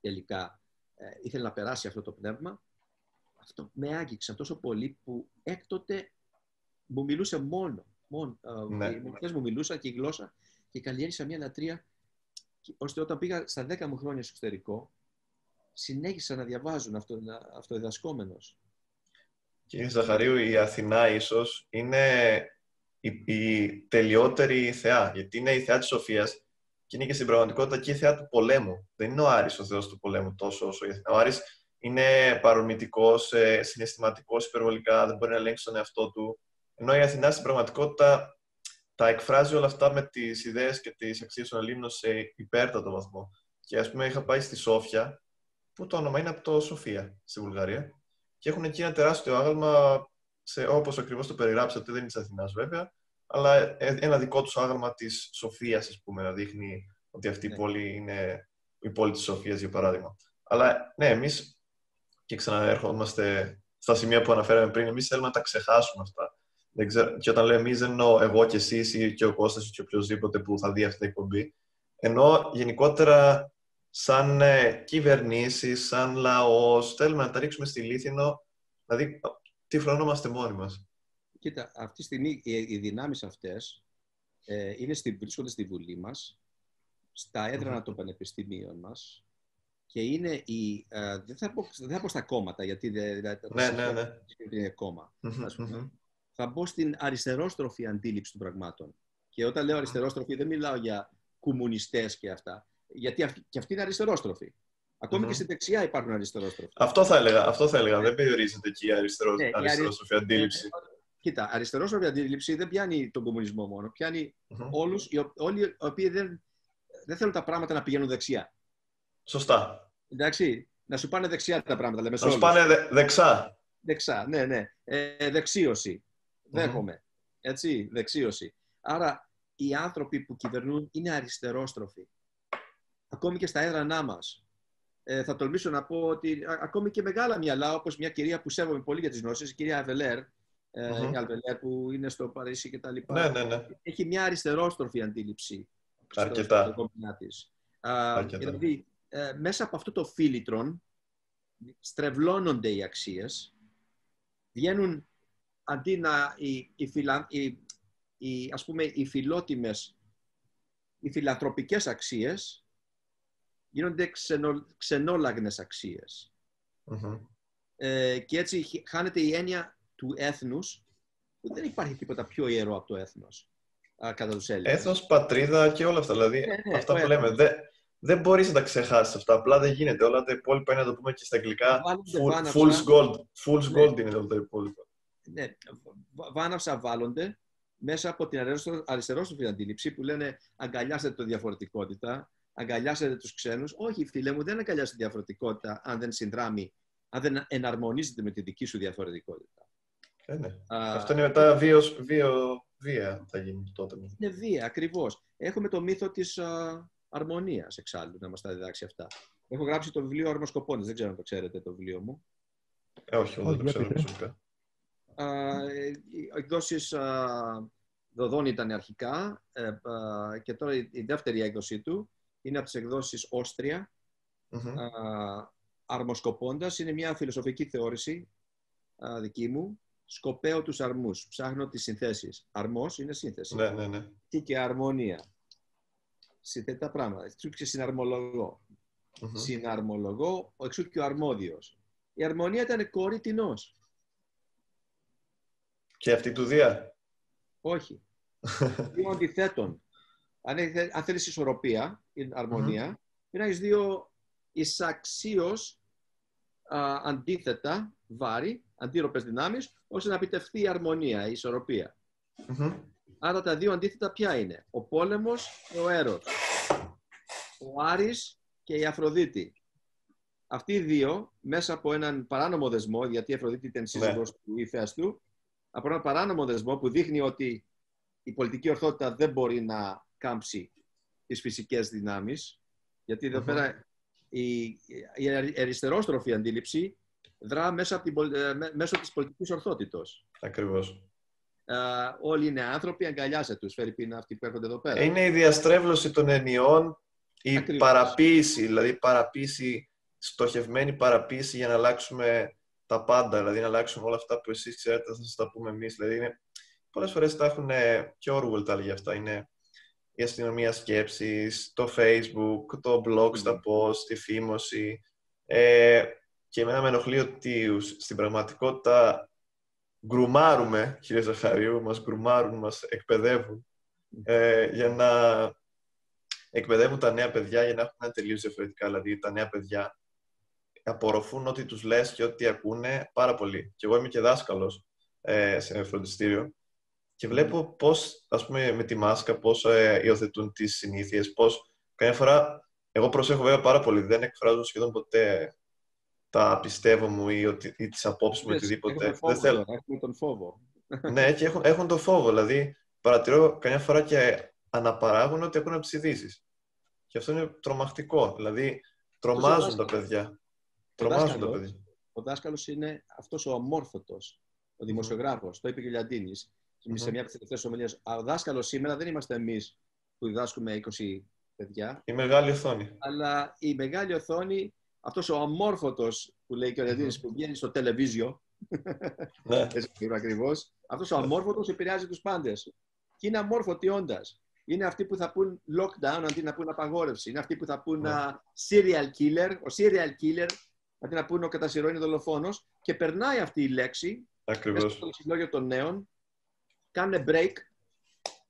τελικά ε, ήθελε να περάσει αυτό το πνεύμα, αυτό με άγγιξε τόσο πολύ που έκτοτε μου μιλούσε μόνο. μόνο ε, ναι. Οι μορφέ μου μιλούσαν και η γλώσσα και καλλιέργησα μια λατρεία ώστε όταν πήγα στα 10 μου χρόνια στο εξωτερικό συνέχισα να διαβάζουν αυτό, αυτοδιδασκόμενος. Κύριε Ζαχαρίου, η Αθηνά ίσως είναι η, η τελειότερη θεά, γιατί είναι η θεά της Σοφίας και είναι και στην πραγματικότητα και η θεά του πολέμου. Δεν είναι ο Άρης ο θεός του πολέμου τόσο όσο η Αθηνά. Ο Άρης είναι παρομητικός, ε, συναισθηματικός υπερβολικά, δεν μπορεί να ελέγξει τον εαυτό του. Ενώ η Αθηνά στην πραγματικότητα τα εκφράζει όλα αυτά με τις ιδέες και τις αξίες των Ελλήνων σε υπέρτατο βαθμό. Και ας πούμε είχα πάει στη Σόφια, που το όνομα είναι από το Σοφία, στη Βουλγαρία, και έχουν εκεί ένα τεράστιο άγαλμα, σε, όπως ακριβώς το περιγράψατε, δεν είναι της Αθηνάς βέβαια, αλλά ε, ένα δικό τους άγαλμα της Σοφίας, ας πούμε, να δείχνει ότι αυτή η ναι. πόλη είναι η πόλη της Σοφίας, για παράδειγμα. Αλλά ναι, εμείς, και ξαναέρχομαστε στα σημεία που αναφέραμε πριν, εμείς θέλουμε να τα ξεχάσουμε αυτά. Δεν ξέρω, και όταν λέω εμείς δεν εννοώ εγώ και εσείς ή και ο Κώστας ή και οποιοδήποτε που θα δει αυτή την εκπομπή, ενώ γενικότερα σαν ε, κυβερνήσεις, σαν λαός, θέλουμε να τα ρίξουμε στη λίθινο, δηλαδή τι φρονόμαστε μόνοι μας. Κοίτα, αυτή τη στιγμή οι δυνάμεις αυτές ε, είναι στη, βρίσκονται στη Βουλή μας, στα έδρανα των πανεπιστημίων μας και είναι η... Ε, δεν, θα πω, δεν θα πω στα κόμματα, γιατί δεν ναι, ναι, ναι. είναι κόμμα. Θα μπω στην αριστερόστροφη αντίληψη των πραγμάτων. Και όταν λέω αριστερόστροφη δεν μιλάω για κομμουνιστές και αυτά γιατί και αυτή είναι αριστερόστροφη. Ακόμη mm-hmm. και στη δεξιά υπάρχουν αριστερόστροφοι. Αυτό θα έλεγα. Αυτό θα έλεγα. Δεν περιορίζεται εκεί η αριστερό, ναι, αριστερόστροφη αντίληψη. Ε, κοίτα, αριστερόστροφη αντίληψη δεν πιάνει τον κομμουνισμό μόνο. Πιάνει mm-hmm. όλους, όλοι οι οποίοι δεν, δεν θέλουν τα πράγματα να πηγαίνουν δεξιά. Σωστά. Εντάξει, να σου πάνε δεξιά τα πράγματα. Λέμε, να σου πάνε δε, δεξά. Δεξά, ναι, ναι. Ε, δεξίωση. Mm-hmm. Δέχομαι. Έτσι, δεξίωση. Άρα, οι άνθρωποι που κυβερνούν είναι αριστερόστροφοι ακόμη και στα έδρανά μα. Ε, θα τολμήσω να πω ότι ακόμη και μεγάλα μυαλά, όπως μια κυρία που σέβομαι πολύ για τις γνώσεις, η κυρία Αβελέρ, ε, η Αβελέρ που είναι στο Παρίσι και τα λοιπά, ναι, ναι, ναι. έχει μια αριστερόστροφη αντίληψη. Αρκετά. Στο της. Αρκετά. Δηλαδή, ε, μέσα από αυτό το φίλιτρον στρεβλώνονται οι αξίες, βγαίνουν αντί να οι, οι, φιλα, οι, οι, ας πούμε, οι φιλότιμες, οι φιλανθρωπικές αξίες γίνονται ξενο, ξενόλαγνες Ε, και έτσι χάνεται η έννοια του έθνους, που δεν υπάρχει τίποτα πιο ιερό από το έθνος, α, κατά τους Έλληνες. Έθνος, πατρίδα και όλα αυτά. Δηλαδή, ναι, ναι, αυτά που λέμε. Δεν, δεν μπορείς να τα ξεχάσεις αυτά. Απλά δεν γίνεται. Όλα τα υπόλοιπα είναι να το πούμε και στα αγγλικά. Full, fool's gold. Fool's ναι. gold είναι όλα τα υπόλοιπα. Ναι, βάναυσα βάλλονται μέσα από την αριστερόστροφη αντίληψη που λένε αγκαλιάστε το διαφορετικότητα, αγκαλιάσετε τους ξένους. Όχι, φίλε μου, δεν αγκαλιάσετε διαφορετικότητα αν δεν συνδράμει, αν δεν εναρμονίζεται με τη δική σου διαφορετικότητα. Ε, ναι. Αυτό είναι μετά βίο, βία θα γίνει τότε. Είναι βία, ακριβώς. Έχουμε το μύθο της α, αρμονίας εξάλλου να μας τα διδάξει αυτά. Έχω γράψει το βιβλίο Αρμοσκοπώνε. Δεν ξέρω αν το ξέρετε το βιβλίο μου. Ε, όχι, δεν το ξέρω προσωπικά. Οι εκδόσεις Δοδόν ήταν αρχικά ε, και τώρα η δεύτερη έκδοσή του είναι από τις εκδόσεις Όστρια. Αρμοσκοπώντας είναι μια φιλοσοφική θεώρηση δική μου. Σκοπέω τους αρμούς. Ψάχνω τις συνθέσεις. Αρμός είναι σύνθεση. Ναι, ναι, ναι. Τι και αρμονία. Συνθέτει τα πράγματα. Εξού και συναρμολογώ. Mm-hmm. Συναρμολογώ, εξού και ο αρμόδιος. Η αρμονία ήταν κόρη τεινός. Και αυτή του Δία; Όχι. [LAUGHS] δύο αντιθέτων. Αν, αν θέλεις ισορροπία, η αρμονία, mm-hmm. είναι δύο εισαξίως αντίθετα βάρη, αντίρροπες δυνάμεις, ώστε να επιτευχθεί η αρμονία, η ισορροπία. Άρα τα δύο αντίθετα ποια είναι; Ο πόλεμος και ο έρος. Ο Άρης και η Αφροδίτη. Αυτοί οι δύο, μέσα από έναν παράνομο δεσμό, γιατί η Αφροδίτη ήταν σύζυγος ναι. του ηφαίας του, από έναν παράνομο δεσμό που δείχνει ότι η πολιτική ορθότητα δεν μπορεί να κάμψει τις φυσικές δυνάμεις, γιατί πέρα η, η αριστερόστροφη αντίληψη δρά μέσα από την, ε, μέσω της πολιτικής ορθότητος. Ακριβώς. Ε, όλοι είναι άνθρωποι, αγκαλιάσε τους, φέρει πίνα αυτοί που έρχονται εδώ πέρα. Είναι η διαστρέβλωση των ενιών, η Ακριβώς. παραποίηση, δηλαδή παραποίηση, στοχευμένη παραποίηση για να αλλάξουμε τα πάντα, δηλαδή να αλλάξουμε όλα αυτά που εσείς ξέρετε, θα σας τα πούμε εμείς. Δηλαδή είναι, πολλές φορές τα έχουν, και ο Orwell τα έλεγε αυτά, είναι η αστυνομία σκέψης, το facebook, το blog στα post, τη φήμωση. Ε, και εμένα με ενοχλεί ότι στην πραγματικότητα γκρουμάρουμε, κύριε Ζαχαρίου, μας γκρουμάρουν, μας εκπαιδεύουν ε, για να εκπαιδεύουν τα νέα παιδιά για να έχουν ένα τελείως διαφορετικά. Δηλαδή τα νέα παιδιά απορροφούν ό,τι τους λες και ό,τι ακούνε πάρα πολύ. Και εγώ είμαι και δάσκαλος ε, σε φροντιστήριο και βλέπω πώς, ας πούμε, με τη μάσκα, πώς ε, υιοθετούν τις συνήθειες, πώς. Καμιά φορά, εγώ προσέχω βέβαια πάρα πολύ, δεν εκφράζω σχεδόν ποτέ τα πιστεύω μου ή, ότι, ή τις απόψεις μου οτιδήποτε. Έχουν δεν θέλω. Έχουν τον φόβο. ναι, και έχουν, έχουν τον φόβο. Δηλαδή, παρατηρώ καμιά φορά και αναπαράγουν ότι έχουν ειδήσει. Και αυτό είναι τρομακτικό. Δηλαδή, τρομάζουν τα παιδιά. Τρομάζουν τα παιδιά. Ο δάσκαλος είναι αυτός ο αμόρφωτος, ο δημοσιογράφος. Το είπε και ο Λιαντίνης mm-hmm. σε μια από τι τελευταίε ομιλίε. Ο δάσκαλος σήμερα δεν είμαστε εμείς που διδάσκουμε 20 παιδιά. Η μεγάλη οθόνη. Αλλά η μεγάλη οθόνη, αυτός ο αμόρφωτος που λέει και ο Λεντίνη mm-hmm. που βγαίνει στο τελεβίζιο. ναι. [LAUGHS] ακριβώς. Αυτός ο αμόρφωτος επηρεάζει τους πάντες. Και είναι αμόρφωτοι όντα. Είναι αυτοί που θα πούν lockdown αντί να πούν απαγόρευση. Είναι αυτοί που θα πούν yeah. Ναι. serial killer. Ο serial killer αντί να πούν ο κατασυρώην δολοφόνος. Και περνάει αυτή η λέξη Ακριβώς. μέσα στο λεξιλόγιο των νέων κάνουν break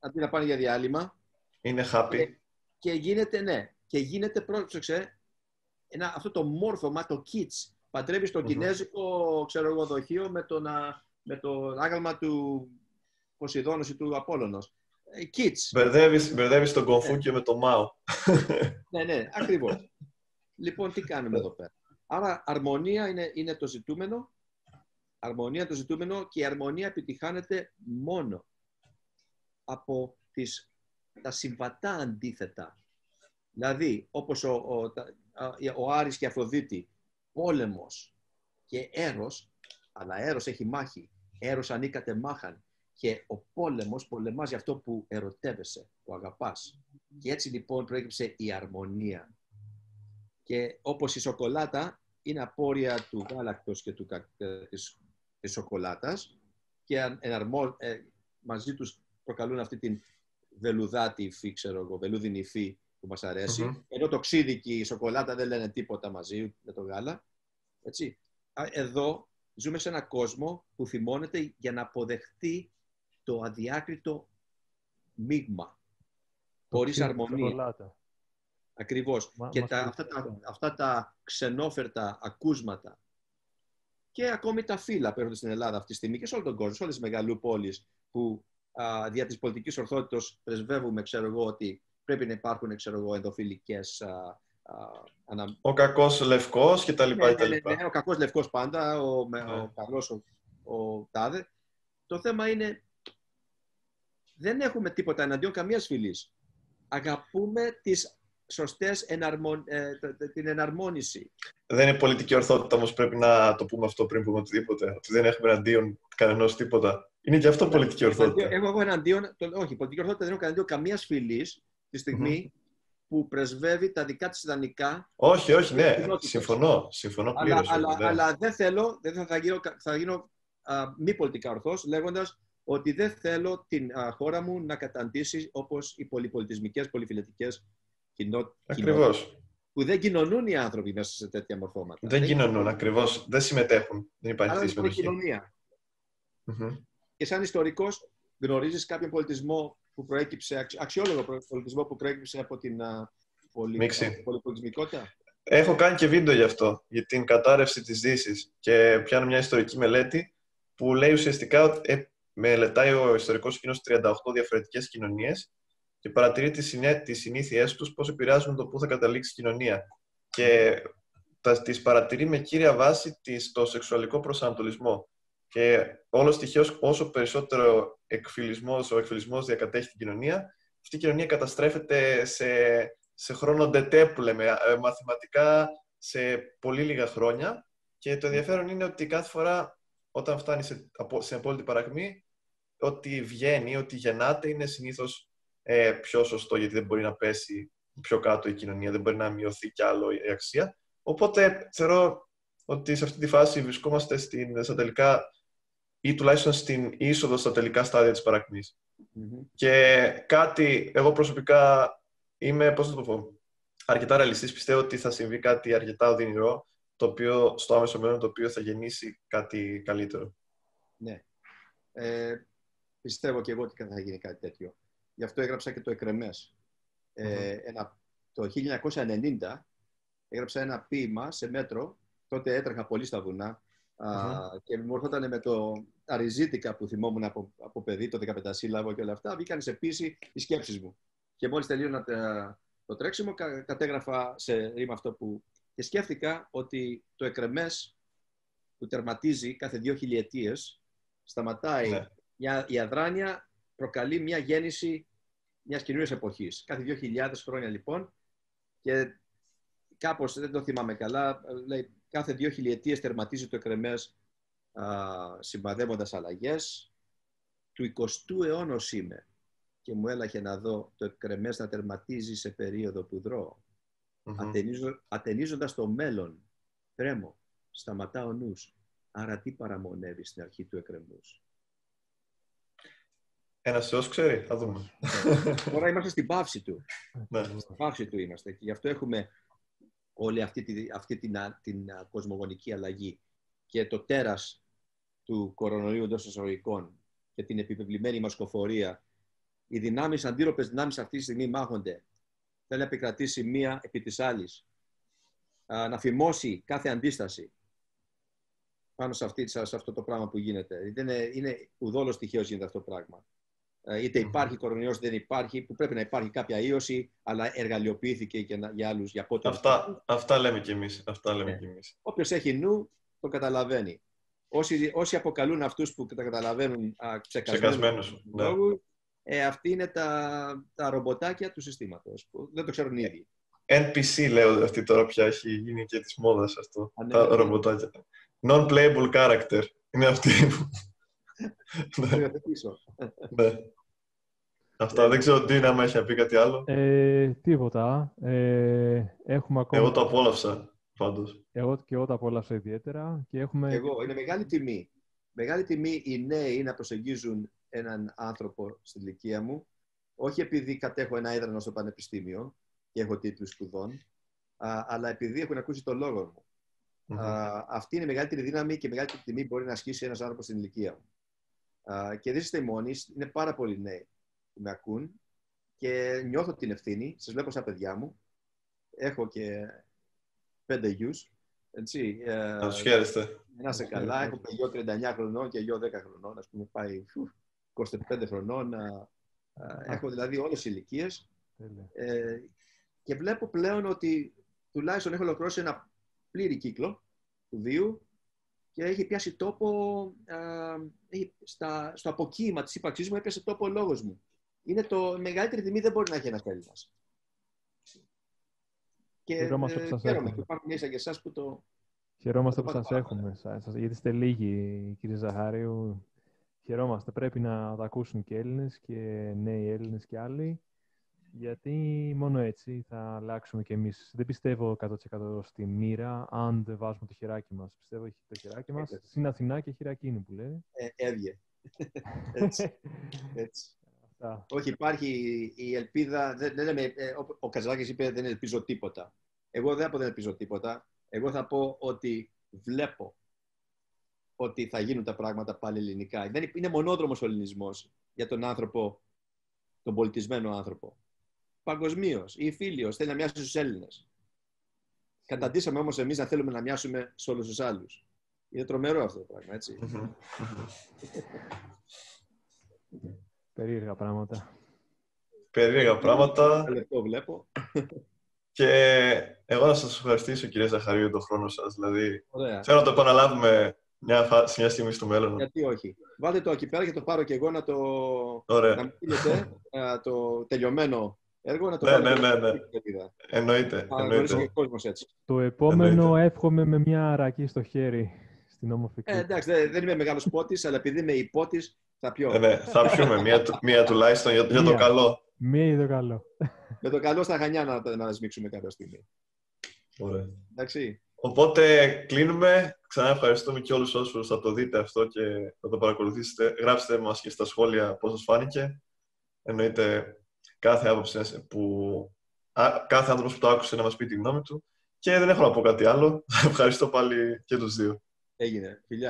αντί να πάνε για διάλειμμα. Είναι happy. Και, και γίνεται, ναι, και γίνεται, πρόσεξε, ένα, αυτό το μόρφωμα, το kits, παντρεύεις το mm-hmm. κινέζικο, ξέρω εγώ, δοχείο με το, να, με το άγαλμα του Ποσειδώνος ή του Απόλλωνος. Ε, kits. Μπερδεύεις, μπερδεύεις τον Κομφού και με το Μάο. ναι, ναι, ακριβώς. λοιπόν, τι κάνουμε εδώ πέρα. Άρα, αρμονία είναι, είναι το ζητούμενο αρμονία το ζητούμενο και η αρμονία επιτυχάνεται μόνο από τις, τα συμβατά αντίθετα. Δηλαδή, όπως ο, ο, ο Άρης και η Αφροδίτη, πόλεμος και έρος, αλλά έρος έχει μάχη, έρος ανήκατε μάχαν και ο πόλεμος πολεμάζει αυτό που ερωτεύεσαι, που αγαπάς. Και έτσι λοιπόν προέκυψε η αρμονία. Και όπως η σοκολάτα είναι απόρρια του γάλακτος και του, της της σοκολάτας και εναρμό, ε, μαζί τους προκαλούν αυτή την βελουδάτη υφή, ξέρω εγώ, βελούδινη υφή που μας αρέσει. Mm-hmm. Ενώ το ξύδι και η σοκολάτα δεν λένε τίποτα μαζί με το γάλα. Έτσι. Εδώ ζούμε σε έναν κόσμο που θυμώνεται για να αποδεχτεί το αδιάκριτο μείγμα. Χωρίς αρμονία. Ακριβώς. και τα, αυτά, τα, αυτά τα ξενόφερτα ακούσματα και ακόμη τα φύλλα που έρχονται στην Ελλάδα αυτή τη στιγμή και σε όλο τον κόσμο, σε όλες τις μεγαλούπολεις που α, δια της πολιτικής ορθότητας πρεσβεύουμε, ξέρω εγώ, ότι πρέπει να υπάρχουν ξέρω εγώ, ενδοφιλικές, ανα... Ο κακός λευκός και τα λοιπά. Ναι, ναι, ναι, ναι, ο κακός λευκός πάντα, ο, ναι. ο καλός ο, ο τάδε. Το θέμα είναι δεν έχουμε τίποτα εναντίον καμίας φυλής. Αγαπούμε τις σωστές εναρμον, ε, την εναρμόνιση. Δεν είναι πολιτική ορθότητα όμως πρέπει να το πούμε αυτό πριν πούμε οτιδήποτε. Ότι δεν έχουμε εναντίον κανενός τίποτα. Είναι και αυτό πολιτική ορθότητα. Έχω εγώ εναντίον, το, όχι, πολιτική ορθότητα δεν έχω εναντίον καμίας φυλής τη στιγμη που πρεσβεύει τα δικά της ιδανικά. Όχι, όχι, ναι. Συμφωνώ. Συμφωνώ πλήρως, αλλά, αλλά, αλλά, δεν θέλω, δεν θα γίνω, θα γίνω α, μη πολιτικά ορθός, λέγοντας ότι δεν θέλω την α, χώρα μου να καταντήσει όπως οι πολυπολιτισμικές, πολυφιλετικές κοινότητε. Ακριβώς. Που δεν κοινωνούν οι άνθρωποι μέσα σε τέτοια μορφώματα. Δεν, δεν κοινωνούν, ακριβώς. Δεν συμμετέχουν. Δεν υπάρχει αυτή η συμμετοχή. κοινωνία. Mm-hmm. Και σαν ιστορικός, γνωρίζεις κάποιον πολιτισμό που προέκυψε, αξιόλογο πολιτισμό που προέκυψε από την πολυ... πολυπολιτισμικότητα; Έχω κάνει και βίντεο γι' αυτό, για την κατάρρευση της δύσης και πιάνω μια ιστορική μελέτη που λέει ουσιαστικά ότι ε, μελετάει ο ιστορικός εκείνος 38 διαφορετικές κοινωνίες και παρατηρεί τις, συνέ, τις συνήθειές τους πώς επηρεάζουν το πού θα καταλήξει η κοινωνία. Και τα, τις παρατηρεί με κύρια βάση της, το σεξουαλικό προσανατολισμό. Και όλος τυχαίως, όσο περισσότερο εκφυλισμός, ο εκφυλισμός διακατέχει την κοινωνία, αυτή η κοινωνία καταστρέφεται σε, σε χρόνο ντετέ που λέμε, ε, μαθηματικά σε πολύ λίγα χρόνια. Και το ενδιαφέρον είναι ότι κάθε φορά όταν φτάνει σε, σε απόλυτη παρακμή, ότι βγαίνει, ότι γεννάται, είναι συνήθως ε, πιο σωστό, γιατί δεν μπορεί να πέσει πιο κάτω η κοινωνία, δεν μπορεί να μειωθεί κι άλλο η αξία. Οπότε θεωρώ ότι σε αυτή τη φάση βρισκόμαστε στην, στα τελικά ή τουλάχιστον στην είσοδο στα τελικά στάδια της παρακμης Και κάτι, εγώ προσωπικά είμαι, πώς θα το πω, αρκετά ρεαλιστής, πιστεύω ότι θα συμβεί κάτι αρκετά οδυνηρό, το οποίο, στο άμεσο μέλλον, το οποίο θα γεννήσει κάτι καλύτερο. Ναι. Ε, πιστεύω και εγώ ότι θα γίνει κάτι τέτοιο. Γι' αυτό έγραψα και το εκρεμές. Ε, ένα, το 1990 έγραψα ένα ποίημα σε μέτρο. Τότε έτρεχα πολύ στα βουνά και μου έρχονταν με το αριζίτικα που θυμόμουν από, από παιδί, το 15 σύλλαβο και όλα αυτά. Βγήκαν σε πίση οι σκέψεις μου. Και μόλις τελείωνα το τρέξιμο, κατέγραφα σε ρήμα αυτό που... Και σκέφτηκα ότι το εκρεμές που τερματίζει κάθε δύο χιλιετίες σταματάει ναι. μια, η αδράνεια προκαλεί μια γέννηση μιας καινούριας εποχής. Κάθε δύο χιλιάδες χρόνια λοιπόν και κάπως, δεν το θυμάμαι καλά, λέει, κάθε δύο χιλιετίες τερματίζει το εκρεμές σημαδεύοντας αλλαγές. Του 20ου αιώνα είμαι και μου έλαχε να δω το εκρεμές να τερματίζει σε περίοδο που δρώ. Mm-hmm. ατενίζοντας το μέλλον, τρέμω, σταματά ο νους. Άρα τι παραμονεύει στην αρχή του εκκρεμούς. Ένας Θεός ξέρει, θα δούμε. Τώρα είμαστε στην πάυση του. Ναι. Στην πάυση του είμαστε. Και γι' αυτό έχουμε όλη αυτή, τη, αυτή την, την, κοσμογονική αλλαγή και το τέρας του κορονοϊού εντό εισαγωγικών και την επιπευλημένη μασκοφορία. Οι δυνάμεις, αντίρροπες δυνάμεις αυτή τη στιγμή μάχονται. Θέλει να επικρατήσει μία επί της άλλης. Να φημώσει κάθε αντίσταση πάνω σε, αυτή, σε αυτό το πράγμα που γίνεται. Είναι, είναι ουδόλως τυχαίως γίνεται αυτό το πράγμα. Ε, είτε υπάρχει κορονοϊός, δεν υπάρχει, που πρέπει να υπάρχει κάποια ίωση, αλλά εργαλειοποιήθηκε για, για άλλους, για πότε. Αυτά, αυτά λέμε κι εμείς. Αυτά λέμε ναι. εμείς. Όποιος έχει νου, το καταλαβαίνει. Όσοι, όσοι αποκαλούν αυτούς που τα καταλαβαίνουν ξεκασμένους, ναι. ε, αυτοί είναι τα, τα ρομποτάκια του συστήματος, που δεν το ξέρουν οι ίδιοι. NPC λέω αυτή τώρα πια έχει γίνει και της μόδας αυτό, ναι, τα ναι. ρομποτάκια. Non-playable character είναι αυτή που ναι. ναι. Αυτά. Δεν ξέρω τι να έχει πει κάτι άλλο. Ε, τίποτα. Ε, έχουμε ακόμα... Εγώ το απόλαυσα, πάντως. Εγώ και εγώ το απόλαυσα ιδιαίτερα. Και έχουμε... Εγώ. Είναι μεγάλη τιμή. Μεγάλη τιμή οι νέοι να προσεγγίζουν έναν άνθρωπο στην ηλικία μου. Όχι επειδή κατέχω ένα έδρανο στο πανεπιστήμιο και έχω τίτλους σπουδών, αλλά επειδή έχουν ακούσει το λόγο μου. αυτή είναι η μεγαλύτερη δύναμη και η μεγαλύτερη τιμή που μπορεί να ασκήσει ένας άνθρωπος στην ηλικία μου και δεν είστε μόνοι, είναι πάρα πολλοί νέοι που με ακούν και νιώθω την ευθύνη. Σας βλέπω σαν παιδιά μου. Έχω και πέντε γιους. Έτσι, να τους χαίρεστε. Να είσαι καλά. Έχω γιο 39 χρονών και γιο 10 χρονών. Α πούμε, πάει 25 χρονών. Έχω δηλαδή όλες τις ηλικίες. Ε, και βλέπω πλέον ότι τουλάχιστον έχω ολοκληρώσει ένα πλήρη κύκλο του βίου και έχει πιάσει τόπο, στα, στο αποκύημα της ύπαρξής μου έπιασε τόπο ο λόγος μου. Είναι το μεγαλύτερη τιμή δεν μπορεί να έχει ένα Έλληνας. Και Χαιρόμαστε που ε, σας χαίρομαι έχουμε. που υπάρχουν ίσα και εσάς που το... Χαιρόμαστε το που πάτε σας παρακάτω. έχουμε, σας- σας- γιατί είστε λίγοι, κύριε Ζαχάριου. Χαιρόμαστε. Πρέπει να τα ακούσουν και Έλληνες και νέοι Έλληνες και άλλοι, γιατί μόνο έτσι θα αλλάξουμε κι εμείς. Δεν πιστεύω 100% στη μοίρα, αν δεν βάζουμε το χεράκι μας. Πιστεύω έχει το χεράκι μας. Έτσι. Στην Αθηνά και χειρακίνη που λέει. Ε, έβγε. [LAUGHS] έτσι, έτσι. Αυτά. Όχι, υπάρχει η ελπίδα. Δεν, δεν λέμε, ε, ο, ο Καζάκης είπε δεν ελπίζω τίποτα. Εγώ δεν θα πω δεν ελπίζω τίποτα. Εγώ θα πω ότι βλέπω ότι θα γίνουν τα πράγματα πάλι ελληνικά. Δεν, είναι μονόδρομος ο ελληνισμός για τον άνθρωπο, τον πολιτισμένο άνθρωπο. Παγκοσμίως, η φίλιος θέλει να μοιάσει στους Έλληνες. Καταντήσαμε όμως εμείς να θέλουμε να μοιάσουμε σε όλους τους άλλους. Είναι τρομερό αυτό το πράγμα, έτσι. Μμμ. [LAUGHS] Περίεργα πράγματα. Περίεργα πράγματα. Ένα λεπτό βλέπω. [LAUGHS] Και εγώ να σας ευχαριστήσω, κύριε Ζαχαρίου, για τον χρόνο σας. Δηλαδή, Ωραία. θέλω να το επαναλάβουμε μια, φα- σε μια στιγμή στο μέλλον. Γιατί όχι. Βάλτε το εκεί πέρα και το πάρω και εγώ να το. Ωραία. να μου στείλετε ε, το τελειωμένο έργο να το Ναι, βάλω ναι, και ναι, στην ναι. σελίδα. Εννοείται. Να γνωρίσει και εννοείται. ο κόσμος έτσι. Το επόμενο Εννοείται. εύχομαι με μια αρακή στο χέρι στην όμορφη Ε, Κρήτη. εντάξει, δεν, δεν είμαι μεγάλος πότης, αλλά επειδή είμαι υπότης, θα πιω. Ε, ναι, θα πιούμε μία, του- μία τουλάχιστον για, για το Μία. καλό. Μία ή το καλό. Με το καλό στα χανιά να, να σμίξουμε κάποια στιγμή. Ωραία. Εντάξει. Οπότε κλείνουμε. Ξανά ευχαριστούμε και όλους όσους θα το δείτε αυτό και θα το παρακολουθήσετε. Γράψτε μας και στα σχόλια πώς σας φάνηκε. Εννοείται κάθε άποψη που... Α, κάθε άνθρωπος που το άκουσε να μας πει τη γνώμη του. Και δεν έχω να πω κάτι άλλο. [LAUGHS] Ευχαριστώ πάλι και τους δύο. Έγινε. Φιλιά.